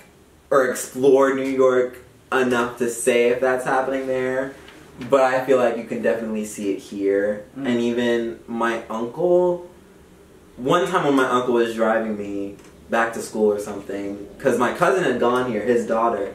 or explored New York enough to say if that's happening there. But I feel like you can definitely see it here. Mm. And even my uncle, one time when my uncle was driving me back to school or something, because my cousin had gone here, his daughter,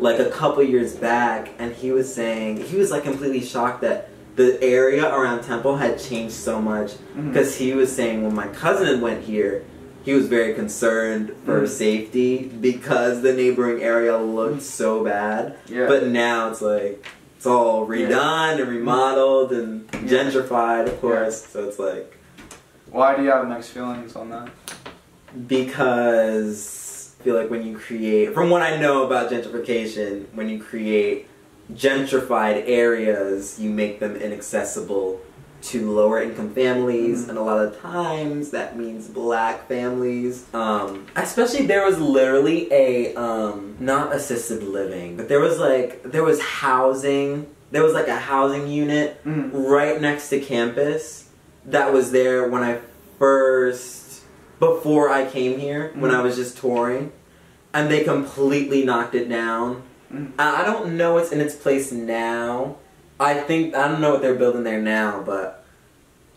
like a couple years back, and he was saying, he was like completely shocked that the area around Temple had changed so much. Mm-hmm. Because he was saying when my cousin went here, he was very concerned for Mm. safety because the neighboring area looked mm-hmm. so bad. Yeah. But now it's like it's all redone and remodeled and Yeah. gentrified, of course. So it's like Why do you have mixed feelings on that? because feel like when you create, from what I know about gentrification, when you create gentrified areas, you make them inaccessible to lower income families, Mhm. and a lot of times that means black families. Um, especially there was literally a um, not assisted living, but there was like there was housing. There was like a housing unit Mm. right next to campus that was there when I first before I came here when I was just touring and they completely knocked it down. Mm. I I don't know what's in its place now. I think I don't know what they're building there now, but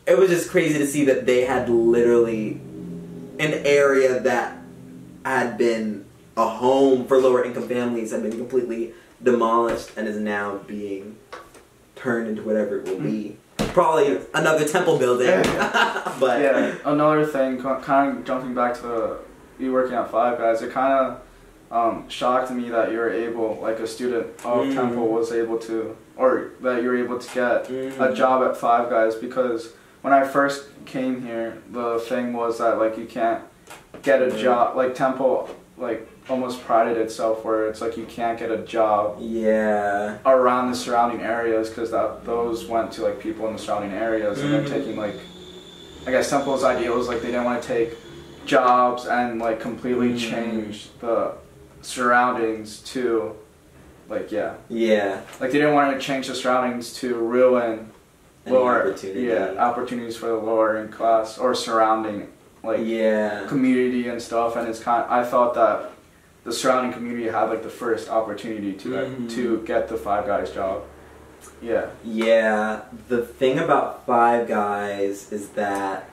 it was just crazy to see that they had literally an area that had been a home for lower income families had been completely demolished and is now being turned into whatever it will be. Probably another temple building. but yeah, another thing, kind of jumping back to the, you working at Five Guys, it kind of um, shocked me that you were able, like a student of Mm. Temple, was able to, or that you were able to get a Mhm. job at Five Guys because when I first came here, the thing was that like you can't get a Mhm. job, like Temple, like almost prided itself where it's like you can't get a job Yeah. around the surrounding areas because that those went to like people in the surrounding areas and Mhm. they're taking like I guess Temple's idea was like they didn't want to take jobs and like completely Mhm. change the surroundings to like yeah Yeah. like they didn't want to change the surroundings to ruin Any lower opportunity. yeah opportunities for the lower in class or surrounding like yeah. community and stuff and it's kind I thought that the surrounding community had like the first opportunity to Mhm. to get the five guys job yeah Yeah, the thing about Five Guys is that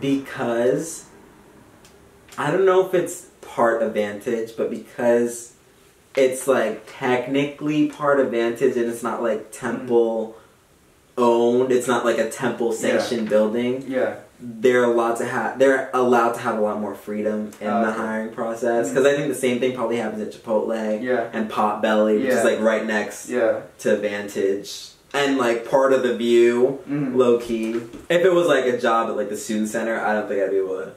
because I don't know if it's part of Vantage, but because it's like technically part of Vantage and it's not like temple owned, it's not like a temple sanctioned building. yeah They're allowed to have they're allowed to have a lot more freedom in Oh, the okay. hiring process because I think the same thing probably happens at Chipotle yeah and Potbelly, which Yeah. is like right next yeah to Vantage and like part of the view, Mhm. low key. If it was like a job at like the student center, I don't think I'd be able to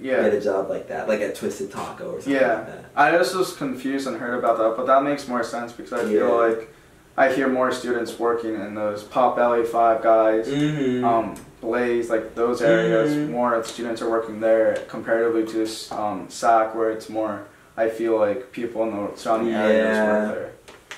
get a job like that, like at Twisted Taco or something Yeah. like that. I just was confused and heard about that but that makes more sense because I Yeah. feel like I hear more students working in those Potbelly five guys Mm-hmm. um blaze like those areas Mhm. more students are working there comparatively to um sac where it's more I feel like people in the surrounding areas work there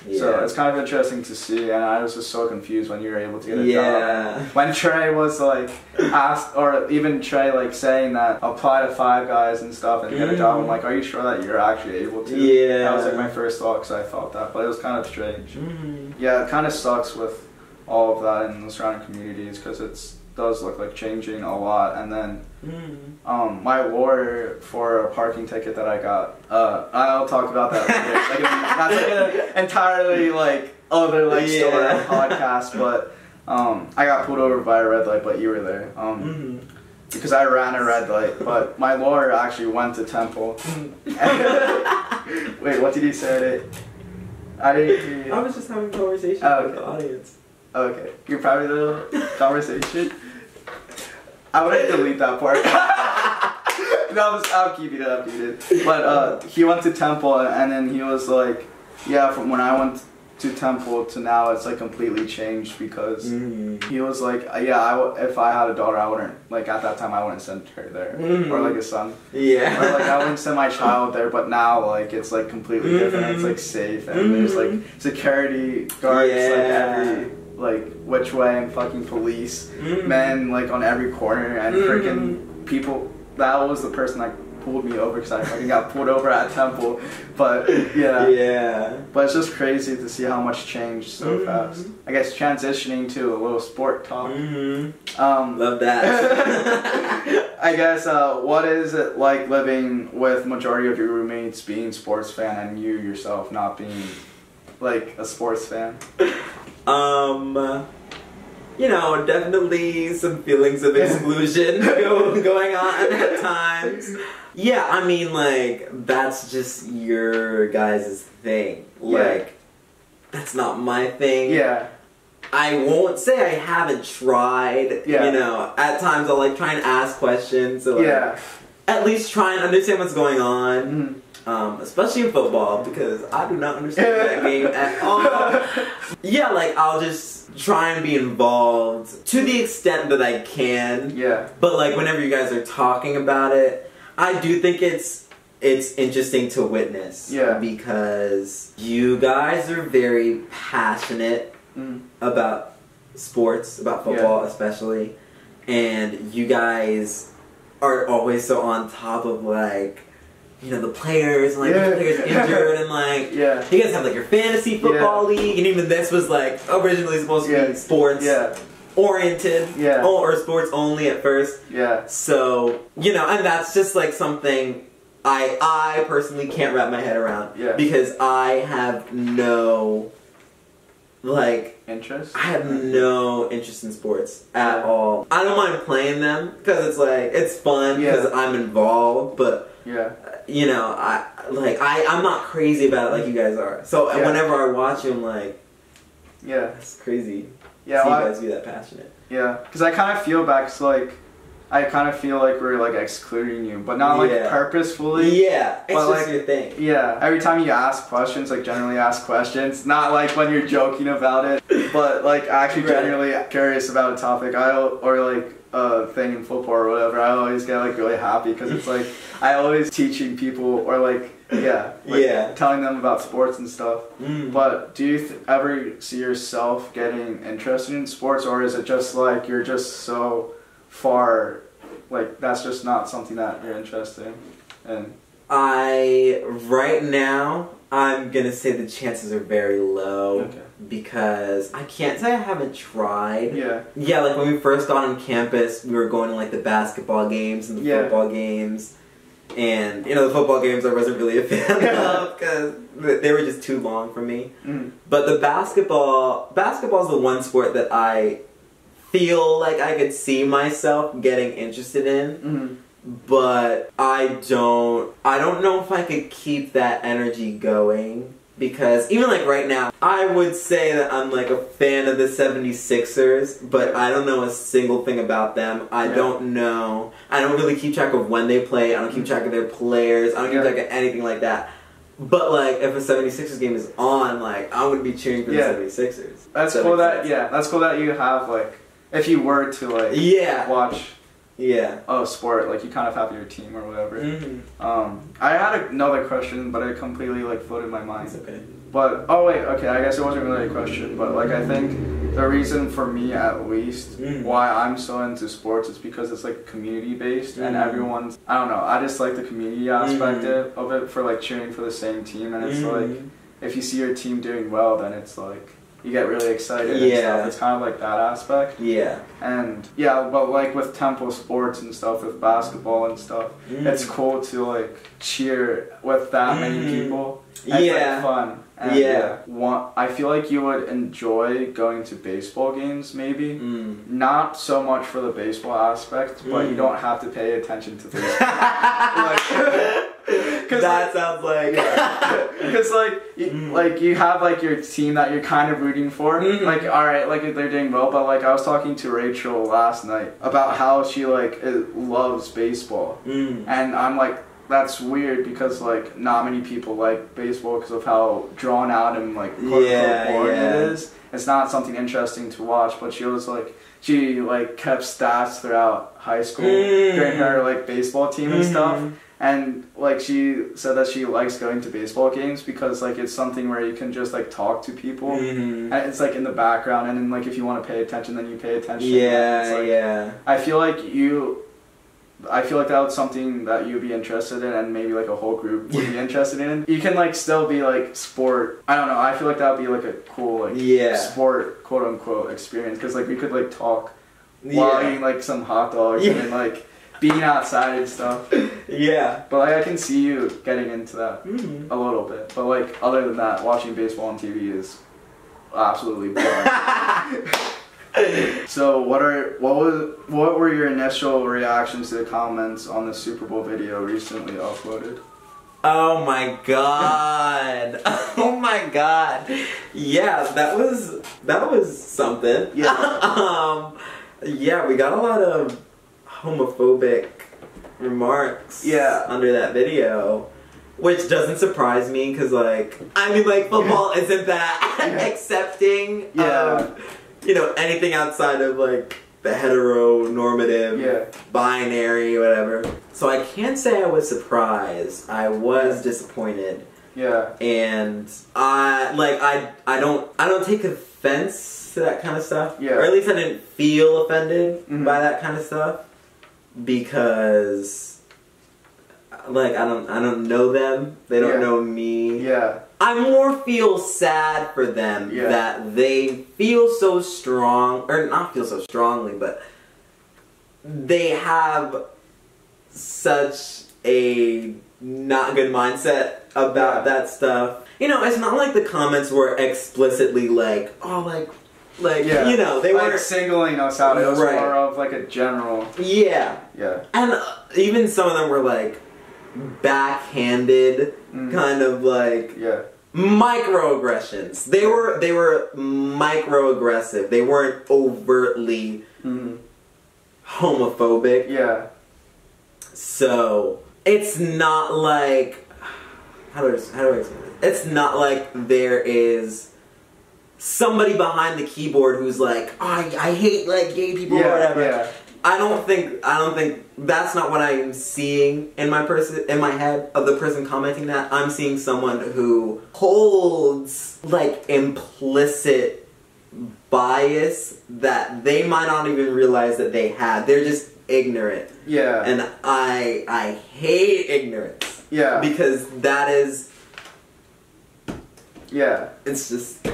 yeah. So it's kind of interesting to see, and I was just so confused when you were able to get a job. yeah. When Trey was like asked, or even Trey like saying that apply to Five Guys and stuff and get a job. I'm like, are you sure that you're actually able to? Yeah. That was like my first thought because I thought that, but it was kind of strange. Mhm. Yeah, it kind of sucks with all of that in the surrounding communities because it's does look like changing a lot. And then Mm. um, my lawyer for a parking ticket that I got, uh, I'll talk about that later. like, that's like an entirely like other like story Yeah. podcast, but um, I got pulled over by a red light, but you were there. Um, Mhm. because I ran a red light, but my lawyer actually went to Temple. Wait, what did he say? I didn't hear you. I was just having a conversation Oh, with the audience. Okay, you're probably the conversation. I would delete that part. no, I'm, I'm keeping it. It. But uh, he went to Temple, and then he was like, "Yeah, from when I went to Temple to now, it's like completely changed because." Mm. He was like, yeah, I w- if I had a daughter, I wouldn't, like, at that time, I wouldn't send her there. Mhm. Or, like, a son. Yeah. or like I wouldn't send my child there, but now like it's like completely different. It's like safe and there's like Mhm. security guards Yeah. like every like which way and fucking police Mhm. men like on every corner and Mhm. freaking people. That was the person that pulled me over because I fucking got pulled over at Temple. But yeah. Yeah. But it's just crazy to see how much changed so Mhm. fast. I guess transitioning to a little sport talk. hmm Um, Love that. I guess uh, what is it like living with majority of your roommates being sports fan and you yourself not being like a sports fan? um, you know, definitely some feelings of exclusion go, going on at times. Yeah, I mean, like that's just your guys' thing. Like, that's not my thing. Yeah, I won't say I haven't tried. Yeah. You know, at times I'll like try and ask questions. So like, yeah, At least try and understand what's going on. Mhm. Um, especially in football because I do not understand that game at all. Yeah, like I'll just try and be involved to the extent that I can. yeah, But like whenever you guys are talking about it, I do think it's it's interesting to witness. Yeah. Because you guys are very passionate Mm. about sports, about football especially, and you guys are always so on top of like, you know, the players and like Yeah. the players injured and like yeah, you guys have like your fantasy football league, and even this was like originally supposed to Yeah. be sports yeah, oriented, Yeah. or sports only at first. yeah, So you know, and that's just like something I I personally can't wrap my head around Yeah. because I have no like interest. I have no interest in sports at Yeah. all. I don't mind playing them because it's like it's fun because Yeah. I'm involved, but Yeah, uh, you know, I like I I'm not crazy about it like you guys are. So Yeah. whenever I watch him, like, yeah, that's crazy. yeah. See well, you I- guys be that passionate. Yeah, because I kind of feel back, 'cause, like, I kind of feel like we're like excluding you, but not like Yeah. purposefully. Yeah, it's just like, your thing. Yeah, every time you ask questions, like generally ask questions, not like when you're joking about it, but like actually Right. genuinely curious about a topic. I or like a thing in football or whatever. I always get like really happy because it's like I always teaching people or like yeah, like, Yeah. telling them about sports and stuff. Mm. But do you th- ever see yourself getting interested in sports, or is it just like you're just so far, like that's just not something that you're interested in? And I right now I'm gonna say the chances are very low okay, because I can't say I haven't tried. yeah, Yeah, like when we first got on campus, we were going to like the basketball games and the Yeah. football games, and you know the football games I wasn't really a fan of because they were just too long for me. mm, But the basketball, basketball is the one sport that I feel like I could see myself getting interested in, mm, but I don't. I don't know if I could keep that energy going. Because even like right now, I would say that I'm like a fan of the 76ers, but I don't know a single thing about them. I Yeah. don't know. I don't really keep track of when they play. I don't keep track of their players. I don't Yeah. keep track of anything like that. But like, if a 76ers game is on, like I would be cheering for Yeah. the 76ers. that's That cool. That yeah, that's cool that you have like if you were to like Yeah, watch yeah. a sport, like you kind of have your team or whatever. Mm-hmm. Um, I had another question, but it completely like floated my mind. It's okay. But oh wait, okay, I guess it wasn't really a question, but like I think the reason for me at least Mm. why I'm so into sports is because it's like community based and Mm. everyone's I don't know, I just like the community aspect Mm. of it for like cheering for the same team and it's Mhm. like if you see your team doing well then it's like you get really excited and Yeah. stuff. It's kind of like that aspect. Yeah. And yeah, but like with Temple Sports and stuff, with basketball and stuff, Mm. it's cool to like cheer with that many Mm. people. And It's Yeah. like fun. And, Yeah. One, I feel like you would enjoy going to baseball games, maybe. Mm. Not so much for the baseball aspect, but you Mm. don't have to pay attention to baseball. Cause that sounds like. Because like, you, Mm. like you have like your team that you're kind of rooting for. Mhm. Like, all right, like they're doing well, but like I was talking to Rachel last night about how she like loves baseball, Mm. and I'm like, that's weird because like not many people like baseball because of how drawn out and like quote Yeah, boring yeah. it is. It's not something interesting to watch, but she was like. She like kept stats throughout high school Mm. during her like baseball team and stuff Mhm. and like she said that she likes going to baseball games because like it's something where you can just like talk to people Mhm. and it's like in the background and then like if you want to pay attention then you pay attention Yeah, like, yeah. i feel like you i feel like that was something that you'd be interested in and maybe like a whole group would be interested in you can like still be like sport i don't know i feel like that would be like a cool like Yeah. sport quote unquote experience because like we could like talk while Yeah. eating like some hot dogs Yeah. and like being outside and stuff Yeah. but like I can see you getting into that Mm. a little bit. But like other than that, watching baseball on TV is absolutely boring. so what are what was what were your initial reactions to the comments on the Super Bowl video recently uploaded? Oh my god. Oh my god. Yeah, that was that was something. Yeah. um yeah, we got a lot of homophobic remarks Yeah. under that video. Which doesn't surprise me because, like, I mean, like, football isn't that Yeah. accepting Yeah. of, you know, anything outside of, like, the heteronormative Yeah. binary, whatever. So I can't say I was surprised. I was disappointed, Yeah. and I like I I don't I don't take offense to that kind of stuff. Yeah. Or at least I didn't feel offended Mhm. by that kind of stuff because like I don't I don't know them. They don't Yeah. know me. Yeah. I more feel sad for them Yeah. that they feel so strong, or not feel so strongly, but they have such a not good mindset about Yeah. that stuff. You know, it's not like the comments were explicitly like, oh, like, like Yeah. you know, they like weren't. singling us out. It was Right. more of like a general. Yeah, Yeah. and uh, even some of them were like backhanded, Mm. kind of like Yeah. microaggressions. They were they were microaggressive. They weren't overtly Mhm. homophobic. Yeah. So it's not like how do I, how do I explain this? It's not like there is somebody behind the keyboard who's like, oh, I, I hate like gay people yeah. or whatever. Yeah. I don't think I don't think that's not what I'm seeing in my person in my head of the person commenting that. I'm seeing someone who holds like implicit bias that they might not even realize that they had. They're just ignorant. Yeah. And I I hate ignorance yeah. because that is yeah. it's just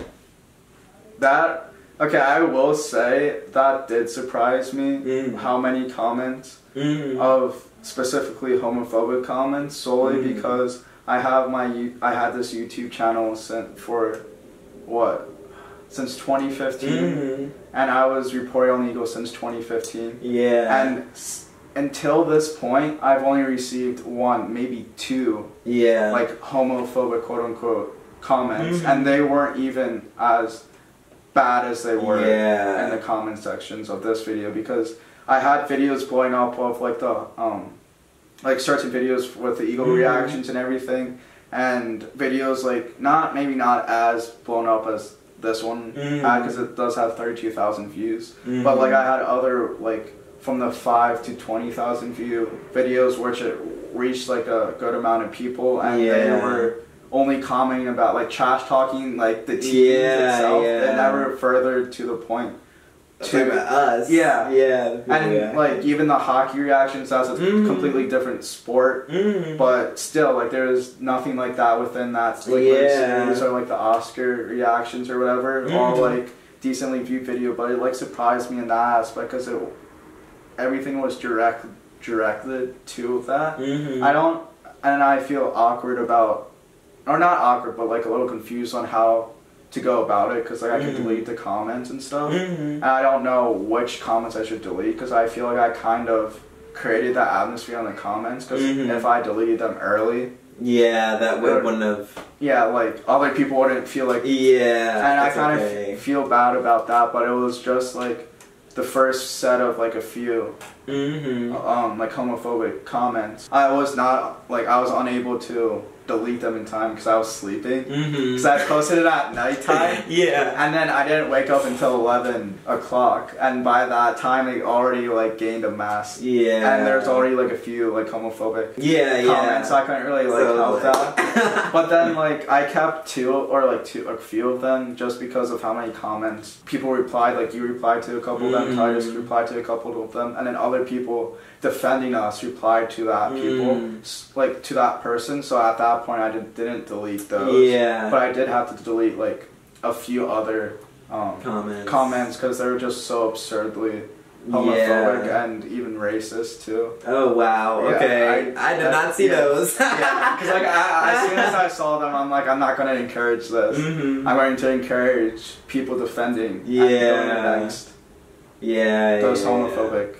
That okay, I will say that did surprise me. Mm. How many comments mm, of specifically homophobic comments solely Mm. because I have my I had this YouTube channel sent for what since 2015 mm, and I was reporting on the Eagles since 2015 yeah and s- until this point I've only received one maybe two yeah like homophobic quote unquote comments Mhm. and they weren't even as bad as they were Yeah. in the comment sections of this video because I had videos blowing up of like the um like certain videos with the eagle Mhm. reactions and everything and videos like not maybe not as blown up as this one because it does have 32,000 views Mhm. but like I had other like from the 5 to 20,000 view videos which it reached like a good amount of people and they were only commenting about like trash talking like the teams Yeah, itself yeah. and never further to the point To about us. Yeah. Yeah. and act- like even the hockey reactions, that's a Mhm. completely different sport. Mm. But still, like there's nothing like that within that like Yeah. series or like the Oscar reactions or whatever. All Mhm. like decently viewed video, but it like surprised me in that aspect because it everything was direct directed to that. Mhm. I don't, and I feel awkward about, or not awkward, but like a little confused on how to go about it because like I can Mhm. delete the comments and stuff. Mhm. And I don't know which comments I should delete because I feel like I kind of created that atmosphere in the comments because Mhm. if I deleted them early, Yeah, that would wouldn't have. yeah, like other people wouldn't feel like. Yeah. and I kind okay. of feel bad about that, but it was just like the first set of like a few Mhm. um like homophobic comments. I was not like I was unable to delete them in time because I was sleeping. Because I posted it at nighttime. yeah. And then I didn't wake up until eleven o'clock, and by that time it already like gained a mass, Yeah. and there's already like a few like homophobic Yeah, yeah. comments, so I couldn't really like So, help like- that. But then like I kept two or like two a few of them just because of how many comments people replied. Like you replied to a couple of them, so I just replied to a couple of them, and then other people defending us replied to that people Mm. s- like to that person. So at that point I did, didn't delete those. Yeah. But I did have to delete like a few other um, comments. comments because they were just so absurdly homophobic Yeah. and even racist too. Oh wow. Yeah, Okay. I, I- did that- not see yeah. those. yeah, because like I, as soon as I saw them, I'm like, I'm not going to encourage this. Mhm. I'm going to encourage people defending Yeah. against Yeah. those homophobic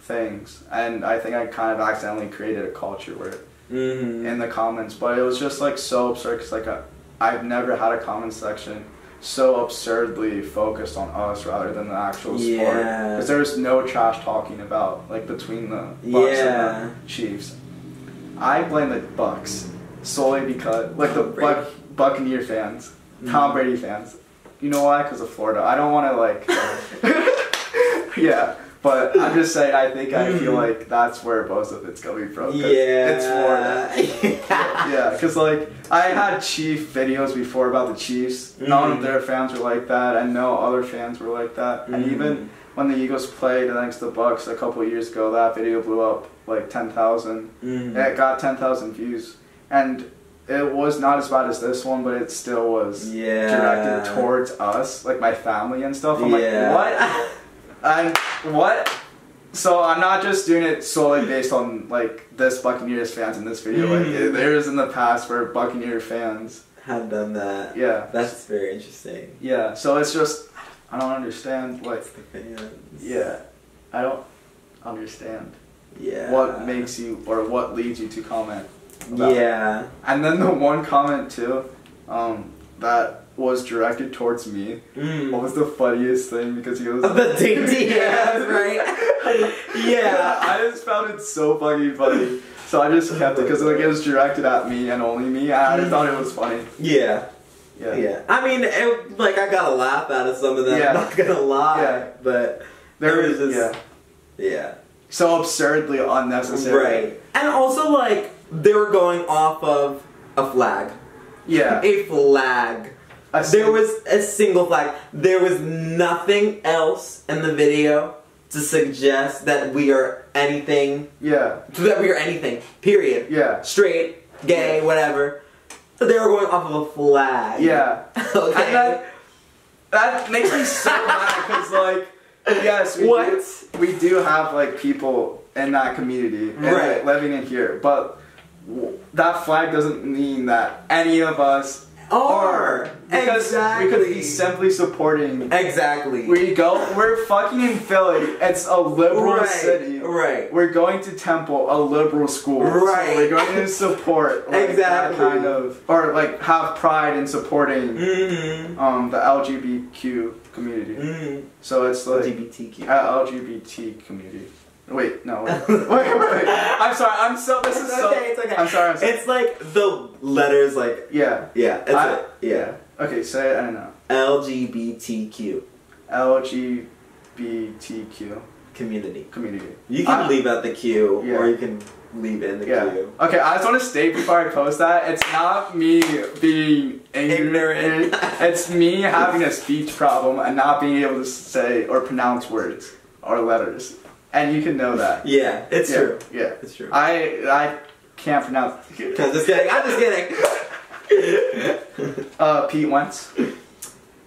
things. And I think I kind of accidentally created a culture where Mhm. in the comments, but it was just like so absurd because like I, I've never had a comment section so absurdly focused on us rather than the actual sport. Yeah. Because there was no trash talking about like between the Bucks Yeah. and the Chiefs. I blame the Bucks solely because like the Tom Buck, Buccaneer fans, Tom Mhm. Brady fans. You know why? Because of Florida. I don't want to like. yeah. But I'm just saying, I think I feel Mhm. like that's where most of it's coming from. Yeah. It's Florida. yeah, because like I had Chief videos before about the Chiefs. None of Mhm. their fans were like that, and no other fans were like that. And Mhm. even when the Eagles played against the Bucks a couple years ago, that video blew up like ten thousand. Mhm. It got ten thousand views, and it was not as bad as this one, but it still was Yeah. directed towards us, like my family and stuff. I'm yeah. like, what? And what? So I'm not just doing it solely based on like this Buccaneers fans in this video. Like Mhm. there is in the past where Buccaneer fans, Have done that. yeah, That's very interesting. yeah. So it's just I don't understand. Like What's the fans? yeah, I don't understand Yeah. what makes you or what leads you to comment. about it. Yeah. And then the one comment too, um, that was directed towards me. Mm. What was the funniest thing because he was The dainty hands, right? Yeah. I just found it so fucking funny. So I just kept it because like it was directed at me and only me. I just thought it was funny. Yeah. Yeah. Yeah. I mean, it, like I got a laugh out of some of them. Yeah. I'm not gonna lie, Yeah. but There was was yeah. yeah. So absurdly unnecessary. Right. And also, like they were going off of a flag, Yeah. a flag. There was a single flag. There was nothing else in the video to suggest that we are anything. Yeah. That we are anything. Period. Yeah. Straight, gay, whatever. They were going off of a flag. Yeah. okay. And that that makes me so mad because like yes we What? do, we do have like people in that community and, Right. like, living in here but that flag doesn't mean that any of us Or because exactly. we could be simply supporting Exactly. we go we're fucking in Philly it's a liberal right. city Right. we're going to Temple, a liberal school. Right. So we're going to support like, Exactly. that kind of, or like have pride in supporting Mm-hmm. um, the LGBTQ community. Mm-hmm. So it's like LGBTQ. uh, LGBT community. Wait, no, wait, wait, wait. I'm sorry. I'm so. This is It's so. okay, it's okay. I'm sorry. I'm sorry. It's like the letters, like yeah. yeah, it's I- it. yeah. Okay, say it. I don't know. LGBTQ LGBTQ community. community. You can leave out the Q, Yeah. or you can leave in the Yeah. queue. Okay, I just want to state before I post that it's not me being. Ignorant. It's me having a speech problem and not being able to say or pronounce words or letters. And you can know that. Yeah, it's yeah, true. Yeah. It's true. I I can't pronounce. I'm just kidding. I'm just kidding. Uh, Pete Wentz.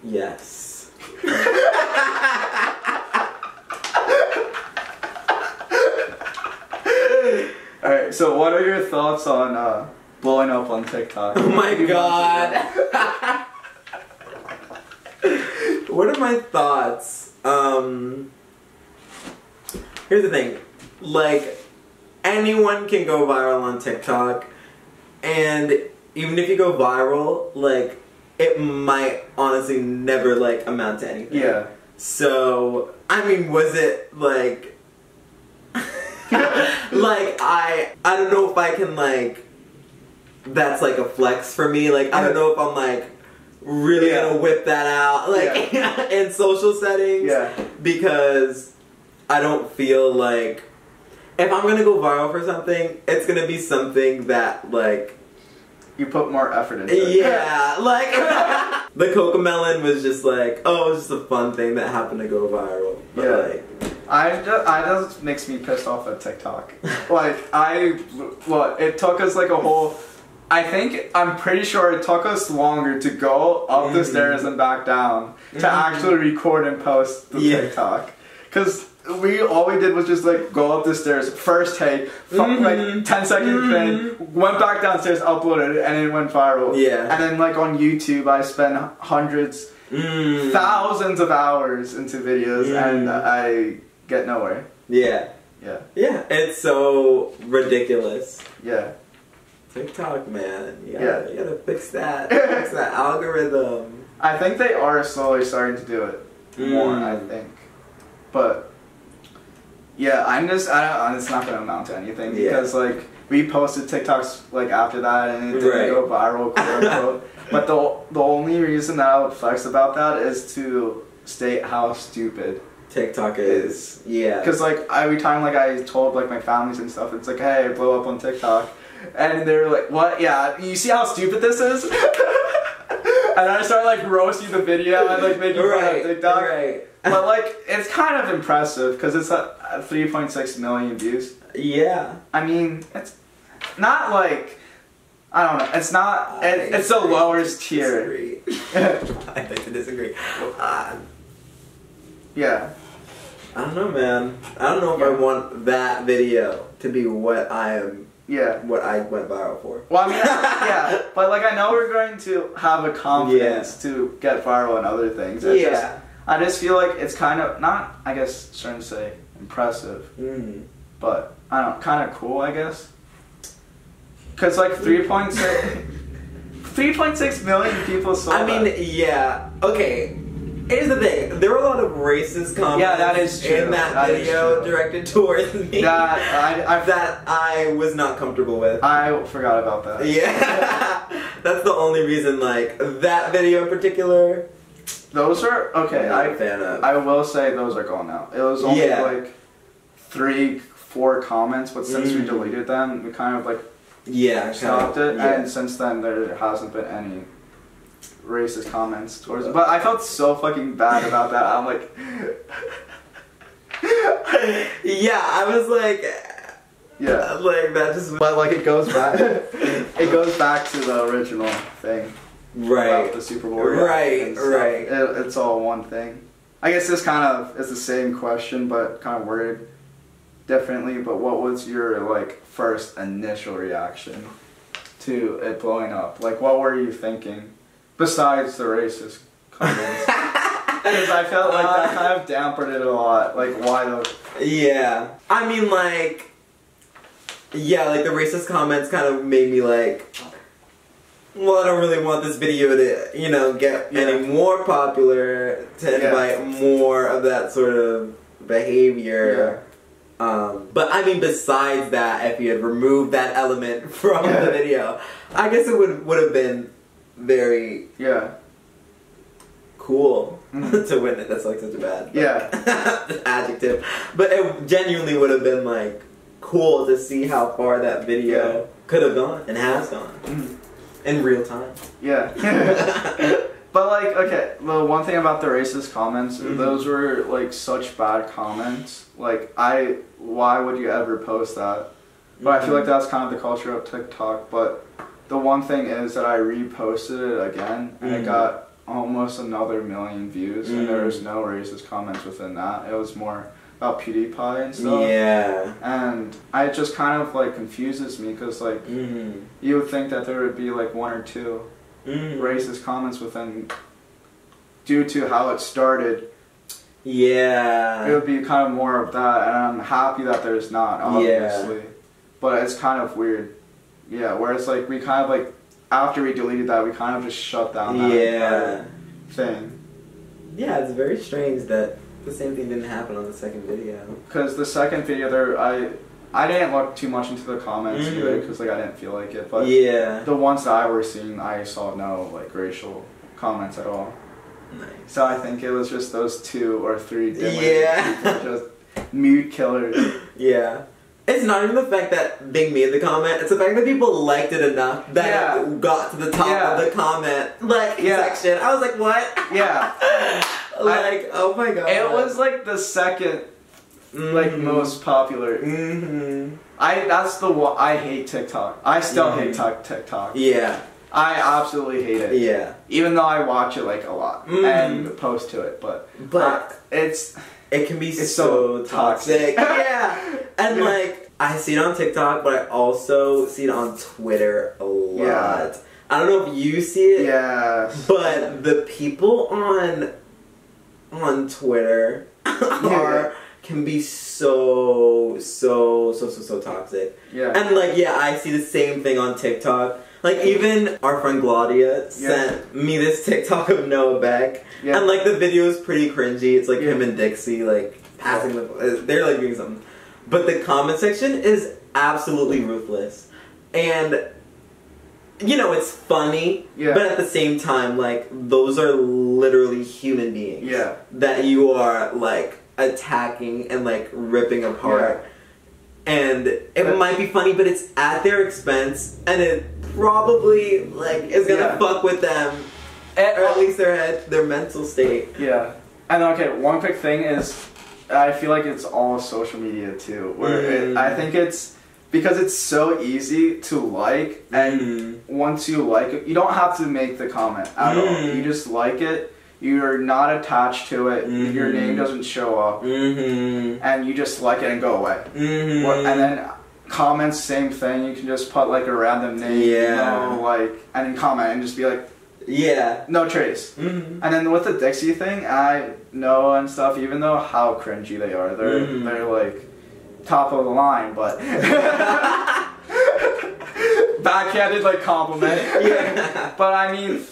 yes. All right. So, what are your thoughts on uh, blowing up on TikTok? Oh my god. what are my thoughts? Um Here's the thing. Like anyone can go viral on TikTok and even if you go viral, like it might honestly never like amount to anything. Yeah. So, I mean, was it like like I I don't know if I can like that's like a flex for me. Like I don't know if I'm like really Yeah. gonna whip that out like in social settings Yeah. because I don't feel like if I'm gonna go viral for something, it's gonna be something that like You put more effort into it. yeah, like the CoComelon was just like, oh, it was just a fun thing that happened to go viral. But Yeah. like, I just, I just makes me pissed off at TikTok. like I, what it took us like a whole. I think I'm pretty sure it took us longer to go up the Mhm. stairs and back down to Mhm. actually record and post the Yeah. TikTok. Cause we all we did was just like go up the stairs, first take, fu- Mhm. like 10 second Mhm. thing, went back downstairs, uploaded it, and it went viral. Yeah. And then like on YouTube, I spent hundreds, mm, thousands of hours into videos, Mm. and I get nowhere. yeah, Yeah. yeah, it's so ridiculous. Yeah. TikTok, man, you gotta, Yeah. you gotta fix that, fix that algorithm. I think they are slowly starting to do it more. Mm. I think, but yeah, I'm just I don't. It's not gonna amount to anything Yeah. because like we posted TikToks like after that and it didn't Right. go viral, quote unquote. but the the only reason that I would flex about that is to state how stupid. TikTok is, yeah, Because like every time like I told like my families and stuff, it's like hey, I blow up on TikTok, and they're like, what? Yeah, you see how stupid this is. And I start like roasting the video and like making fun right, of TikTok. right, But like, it's kind of impressive because it's at 3.6 million views. yeah. I mean, it's not like I don't know. It's not. It, it's the lowest tier. Disagree. I think to disagree. Uh, yeah. I don't know, man. I don't know if I want that video to be what I am, Yeah. what I went viral for. Well, I mean, yeah, but like I know we're going to have a confidence to get viral and other things. It's just- yeah. I just feel like it's kind of not. I guess trying to say impressive, Mm. but I don't know, kind of cool. I guess. Cause like 3.6, 3.6 million people saw. I mean, that. yeah. Okay. Here's the thing. There were a lot of racist comments Yeah, that is true. in that, That video directed towards me that I I, that I was not comfortable with. I forgot about that. Yeah. That's the only reason, like, that video in particular, Those are okay. I'm not a I fan of. I will say those are gone now. It was only Yeah. like three, four comments, but since we Mm. deleted them, we kind of like yeah, stopped kinda, it, yeah. and since then there hasn't been any racist comments towards it. But I felt so fucking bad about that. I'm like, yeah, I was like, yeah. like that just But like it goes back, it goes back to the original thing right, the Super Bowl. Right, and stuff. right. It, it's all one thing. I guess this kind of is the same question, but kind of worded differently. But what was your like first initial reaction to it blowing up? Like, what were you thinking besides the racist comments? Because I felt like that Uh, kind of dampened it a lot. Like, why the? Yeah. I mean, like, yeah, like the racist comments kind of made me like, well, I don't really want this video to, you know, get Yeah. any more popular to Yeah. invite more of that sort of behavior. Um, but I mean, besides that, if you had removed that element from Yeah. the video, I guess it would would have been very Yeah. cool Mhm. to witness. That's like such a bad Yeah. adjective, but it genuinely would have been like cool to see how far that video Yeah. could have gone and has gone Mhm. In real time. Yeah. but like, okay, the one thing about the racist comments, Mhm. those were like such bad comments. Like, I, why would you ever post that? But I feel like that's kind of the culture of TikTok. But the one thing is that I reposted it again, and Mhm. it got almost another million views, and there was Mhm. no racist comments within that. It was more about PewDiePie and stuff. Yeah. And I it just kind of like confuses me because like Mm-hmm. you would think that there would be like one or two Mm-hmm. racist comments within due to how it started. Yeah. It would be kind of more of that, and I'm happy that there's not, obviously. But it's kind of weird. Yeah, where it's like we kind of like after we deleted that, we kind of just shut down that Yeah. thing. Yeah, it's very strange that the same thing didn't happen on the second video. Because the second video there, I I didn't look too much into the comments Mhm. either, because like I didn't feel like it. But yeah. the ones that I were seeing, I saw no like racial comments at all. Nice. So I think it was just those two or three Yeah. people, just mood killers. Yeah. It's not even the fact that they made the comment, it's the fact that people liked it enough that Yeah. it got to the top Yeah. of the comment like Yeah. section. I was like, what? Yeah. like, oh my god. It was like the second like Mhm. most popular. Mm-hmm. I that's the one I hate TikTok. I still Mhm. hate tok- TikTok. Yeah. I absolutely hate it. Yeah. Even though I watch it like a lot Mhm. and post to it, but But uh, it's it can be it's so, so toxic. toxic. yeah. And Yeah. like I see it on TikTok, but I also see it on Twitter a lot. Yeah. I don't know if you see it, yeah. but the people on on Twitter are can be so so so so so toxic. Yeah. And like yeah, I see the same thing on TikTok. Like even our friend Claudia sent me this TikTok of Noah Beck, yeah. and like the video is pretty cringy. It's like Yeah. him and Dixie like passing the. They're like doing something, but the comment section is absolutely ruthless, and you know it's funny, yeah. but at the same time, like those are literally human beings yeah. that you are like attacking and like ripping apart. And it But- might be funny, but it's at their expense, and it probably like is gonna Yeah. fuck with them, or at least their head, their mental state. Yeah. And okay, one quick thing is, I feel like it's all social media too. Where it, Mm. I think it's because it's so easy to like, and Mm. once you like it, you don't have to make the comment at all. Mm. You just like it. You're not attached to it. Your Mhm. name doesn't show up, Mm-hmm. and you just like it and go away. Mm-hmm. And then comments, same thing. You can just put like a random name, Yeah. no, like, and then comment and just be like, yeah. no trace. Mm-hmm. And then with the Dixie thing, I know and stuff, even though how cringy they are, they're Mhm. they're like top of the line, but backhanded like compliment. Yeah. But I mean,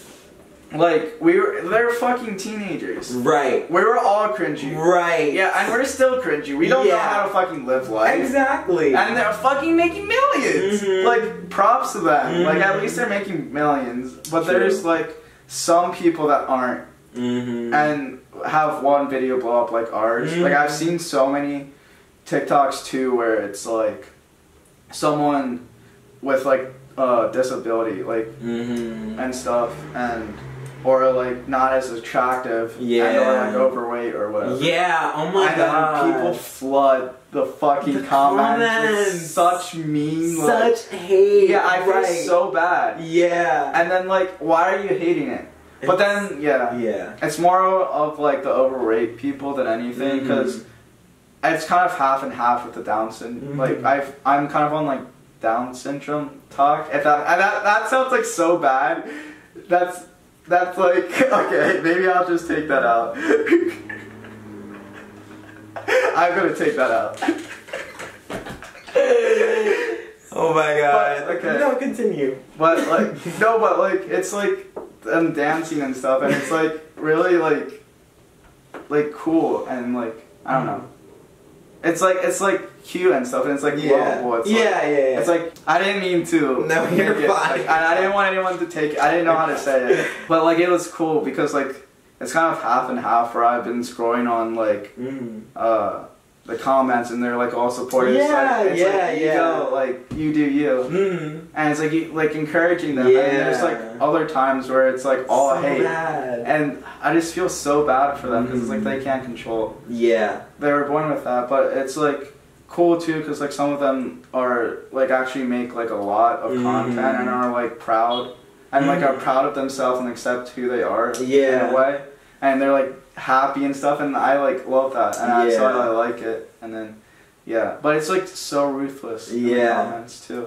like we were, they're fucking teenagers. right. We were all cringy. Right. Yeah, and we're still cringy. We don't know how to fucking live life. Exactly. And they're fucking making 1000000s Mhm. Like props to them. Like at Mhm. least they're making millions. But True. there's like some people that aren't mm-hmm. and have one video blow up like ours. Like I've Mhm. seen so many TikToks too where it's like someone with like a disability like mm-hmm. and stuff and or like not as attractive and or Yeah. like overweight or whatever. Yeah. Oh my and god. then people flood the fucking The comments, comments. with such mean like, Such hate. yeah I feel right. so bad Yeah. and then like why are you hating it but then yeah Yeah. it's more of like the overweight people than anything because it's kind of half and half with the Down syndrome. Mhm. Like I've I'm kind of on like Down syndrome talk. If that and that that sounds like so bad. That's that's like okay. Maybe I'll just take that out. I'm gonna take that out. oh my god. But, okay. No, continue. But like no, but like it's like them dancing and stuff, and it's like really like like cool and like I don't know. It's like it's like cute and stuff, and it's like Yeah. lovable. It's yeah, like, yeah, yeah. It's like I didn't mean to. No, you're it, fine. like, I, I didn't want anyone to take. it. I didn't know how to say it, but like it was cool because like it's kind of half and half. Where I've been scrolling on like Mm. uh the comments and they're like all supportive. It's Yeah, like, it's yeah, like, you yeah. go, like you do you, Mm. and it's like you like encouraging them. Yeah. And there's like other times where it's like all so hate, bad. and I just feel so bad for them because it's like they can't control. yeah. They were born with that, but it's like cool too because like some of them are like actually make like a lot of Mhm. content and are like proud and like are Mhm. proud of themselves and accept who they are Yeah. in a way and they're like happy and stuff and I like love that and I so Yeah. I like it and then yeah but it's like so ruthless Yeah. comments too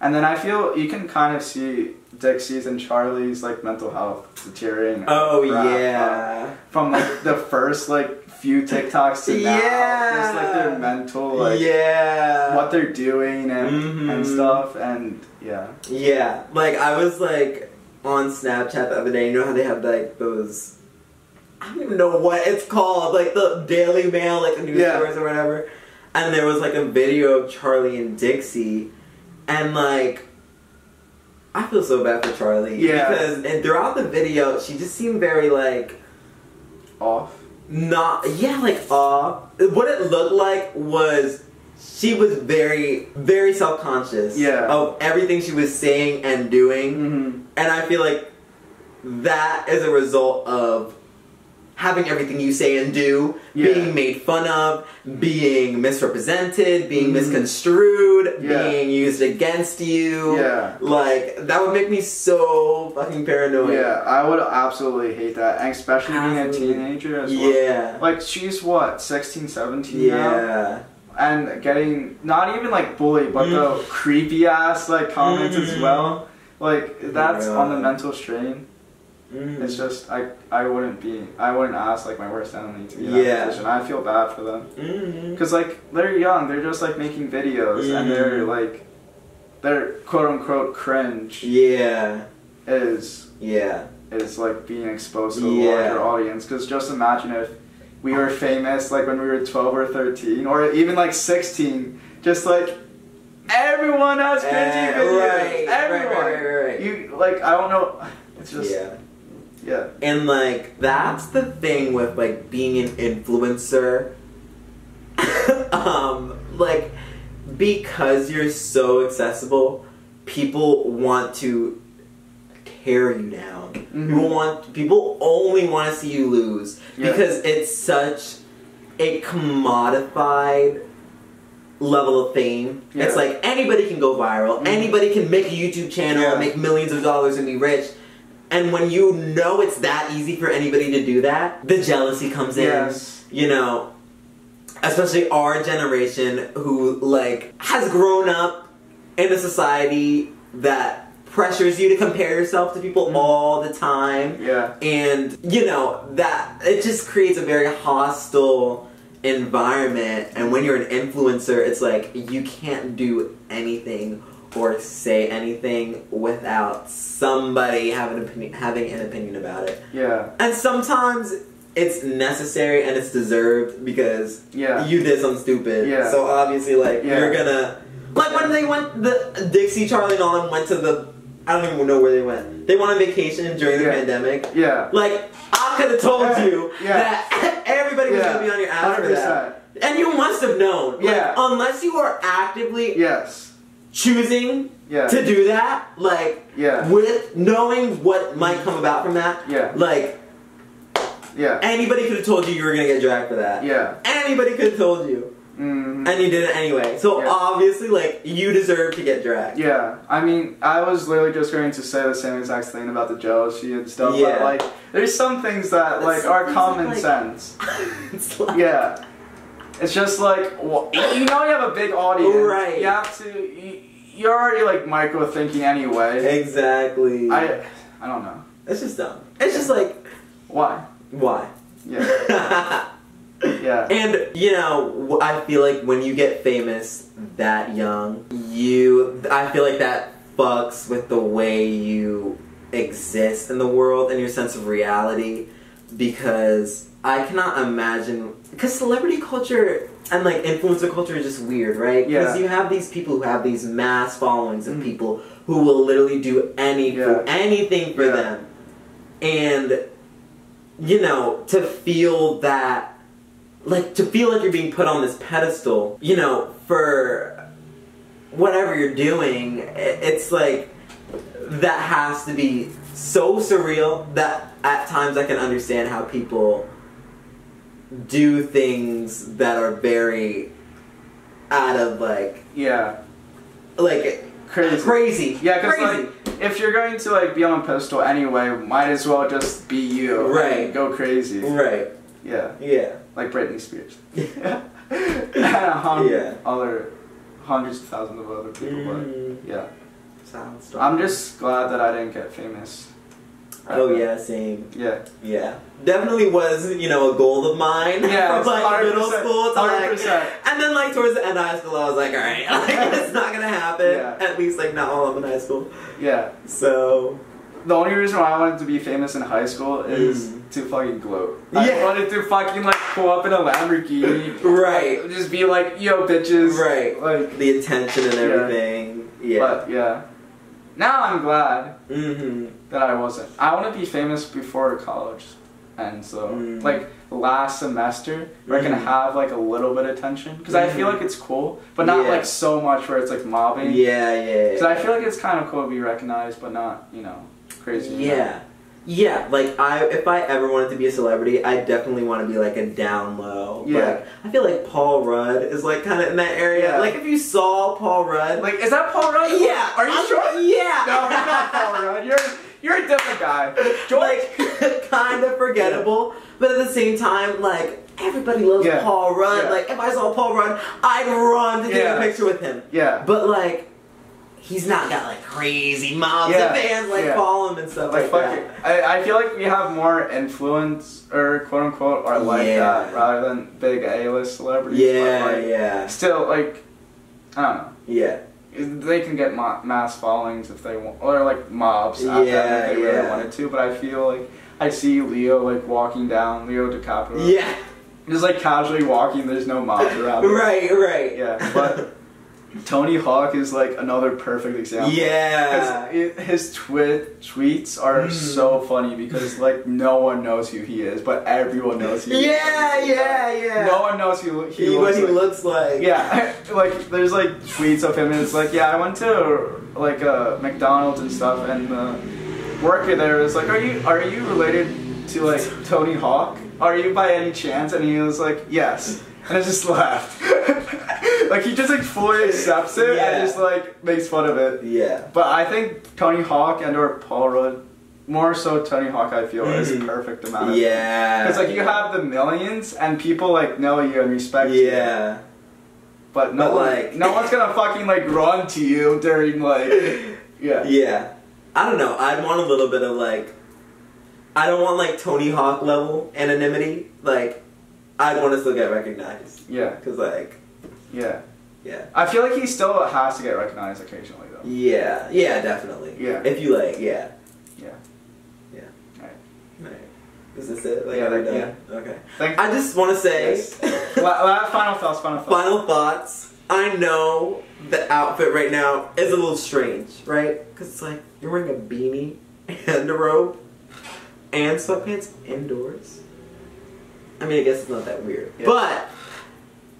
and then I feel you can kind of see Dixie's and Charlie's like mental health deteriorating Oh yeah. from like the first like few TikToks to now Yeah. just like their mental like yeah. what they're doing and Mhm. and stuff and yeah Yeah, like I was like on Snapchat the other day. You know how they have like those. I don't even know what it's called, like the Daily Mail, like the news Yeah. or whatever. And there was like a video of Charlie and Dixie, and like. I feel so bad for Charlie. Yeah. Because and throughout the video, she just seemed very like off not yeah like uh what it looked like was she was very very self-conscious Yeah. of everything she was saying and doing mm-hmm. and i feel like that is a result of having everything you say and do Yeah. being made fun of being misrepresented being Mhm. misconstrued Yeah. being used against you. Yeah. Like that would make me so fucking paranoid. Yeah I would absolutely hate that. And especially being a teenager as well. Yeah. Like she's what 16 17 now? Yeah. And getting not even like bullied but the Mm. creepy ass like comments as Mhm. well. Like that's on the mental strain Mhm. it's just I I wouldn't be I wouldn't ask like my worst enemy to be in that Yeah. position I feel bad for them. Because like they're young, they're just like making videos, and they're like they're quote unquote cringe Yeah, is yeah, is like being exposed to a Yeah. larger audience. Because just imagine if we were famous like when we were twelve or thirteen, or even like sixteen, just like everyone has cringy Eh, videos. right, everyone. right, right, right, right. You like I don't know. It's just yeah. Yeah. And like that's the thing with like being an influencer. um, like because you're so accessible, people want to tear you down. Mhm. People want people only want to see you lose Yeah. because it's such a commodified level of fame. It's like anybody can go viral, Mhm. anybody can make a YouTube channel, Yeah. make millions of dollars and be rich. And when you know it's that easy for anybody to do that, the jealousy comes in. Yes. You know, especially our generation who like has grown up in a society that pressures you to compare yourself to people Mhm. all the time Yeah. and you know that it just creates a very hostile environment and when you're an influencer it's like you can't do anything or say anything without somebody having an opinion, having an opinion about it Yeah. and sometimes it's necessary and it's deserved because Yeah. you did something stupid Yeah. so obviously like Yeah. you're gonna like when they went the Dixie Charlie and Nolan went to the I don't even know where they went they went on vacation during the Yeah. pandemic Yeah. like I could have told you yeah. that everybody was gonna be on your ass for 100%. that, and you must have known. Like, Yeah. unless you are actively Yes. Choosing Yeah. to do that, like Yeah. with knowing what might come about from that, Yeah. like Yeah. anybody could have told you you were gonna get dragged for that. Yeah. Anybody could have told you, Mm, and you did it anyway. So Yeah. obviously, like you deserve to get dragged. yeah. I mean, I was literally just going to say the same exact thing about the jealousy and stuff. Yeah. But like, there's some things that like are common like- sense. like, Yeah. It's just like well, you know you have a big audience. Right. You have to. You, you're already like micro thinking anyway. exactly. I. I don't know it's just dumb. It's just like why. why. Yeah. Yeah. And you know, I feel like when you get famous that young, you I feel like that fucks with the way you exist in the world and your sense of reality because I cannot imagine because celebrity culture and like influencer culture is just weird, right? Because Yeah. you have these people who have these mass followings of Mm. people who will literally do any Yeah. anything for Yeah. them. And you know, to feel that like to feel like you're being put on this pedestal, you know, for whatever you're doing, it's like that has to be so surreal that at times I can understand how people do things that are very out of like Yeah. like Crazy. crazy. Yeah, because like if you're going to like be on a pedestal anyway, might as well just be you. Right. Go crazy. right. Yeah. Yeah. Like Britney Spears. and a hundred Yeah. other hundreds of thousands of other people. Mm. But yeah. Sound storm. I'm just glad that I didn't get famous. Oh yeah, same. Yeah. Yeah, definitely was you know a goal of mine. Yeah, from like middle 100%, school to like, 100%. and then like towards the end of high school, I was like, all right, like, it's not gonna happen. Yeah. At least like not while I'm in high school. Yeah. So The only reason why I wanted to be famous in high school is Mm. to fucking gloat. I Yeah. wanted to fucking like pull up in a Lamborghini. right, Just be like, yo, bitches. right, Like, the attention and Yeah. everything. Yeah. but yeah. Now I'm glad mm-hmm. that I wasn't. I want to be famous before college. And so, Mm. like, last semester, we're going Mhm. to have, like, a little bit of attention. Because I feel Mhm. like it's cool, but not, Yeah. like, so much where it's, like, mobbing. Yeah, yeah. Because I feel like it's kind of cool to be recognized, but not, you know, crazy. Yeah. Yeah, like I if I ever wanted to be a celebrity, I definitely want to be like a down low. Yeah. Like, I feel like Paul Rudd is like kind of in that area. Yeah. Like if you saw Paul Rudd, Like, is that Paul Rudd? yeah, Are you I'm- sure? Yeah. No, you're not Paul Rudd. You're, you're a different guy. George. like kind of forgettable, but at the same time, like everybody loves Yeah. Paul Rudd. Yeah. Like if I saw Paul Rudd, I'd run to take Yeah. a picture with him. yeah. But like. He's not got like crazy mobs Yeah. of fans like Yeah. follow him and stuff Like, like, fuck that. I, I feel like we have more influence, or quote unquote, or like Yeah. that, rather than big A-list celebrities. Yeah, like, yeah, Still, like, I don't know. yeah. They can get mo- mass followings if they want, or like mobs Yeah, if they really wanted to. But I feel like I see Leo like walking down Leo DiCaprio, Yeah. just like casually walking. There's no mobs around. Right, right. Yeah, but Tony Hawk is like another perfect example. Yeah. Because his twit tweets are Mm. so funny because like no one knows who he is, but everyone knows who. he is. Yeah, yeah, yeah. No one knows who he, He, what looks he like. looks like. Yeah, like there's like tweets of him and it's like, yeah, I went to like uh, McDonald's and stuff, and the worker there was like, are you are you related to like Tony Hawk? Are you by any chance? And he was like, yes, and I just laughed. like he just like fully accepts it Yeah. and just like makes fun of it. Yeah. But I think Tony Hawk and or Paul Rudd, more so Tony Hawk, I feel is Mhm. perfect amount of. Yeah. Because like you have the millions and people like know you and respect you. Yeah. But no But, one, like- no one's gonna fucking like run to you during like, yeah, Yeah. I don't know. I'd want a little bit of like. I don't want like Tony Hawk level anonymity. Like, I'd want to still get recognized. yeah, Cause like, yeah. yeah. I feel like he still has to get recognized occasionally though. Yeah. Yeah. Definitely. Yeah. If you like, yeah. Yeah. Yeah. Alright. Right. Is this it? Like, Yeah, like, done? Okay. Thank. I just want to say. Yes. La- la- final thoughts. Final thoughts. Final thoughts. I know the outfit right now is a little strange, right? Because it's like you're wearing a beanie and a robe and sweatpants indoors. I mean, I guess it's not that weird. Yeah. But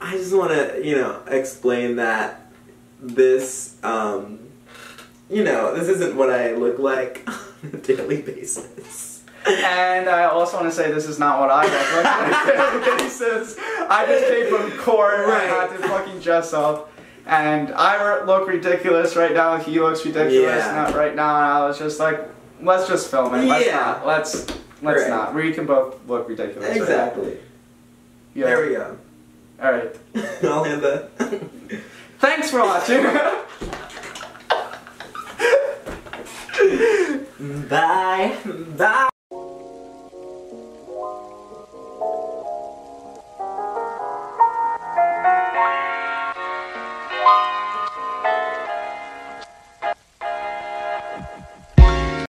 I just want to, you know, explain that this, um, you know, this isn't what I look like on a daily basis. And I also want to say this is not what I look like on a daily basis. I just came from court. I had to fucking dress up. And I look ridiculous right now. He looks ridiculous Yeah. not right now. And I was just like, let's just film it. Let's Yeah. not. Let's let's Right. not. We can both look ridiculous. right? Exactly. Yeah. There we go. All right. I'll hand the. Thanks for watching. Bye. Bye.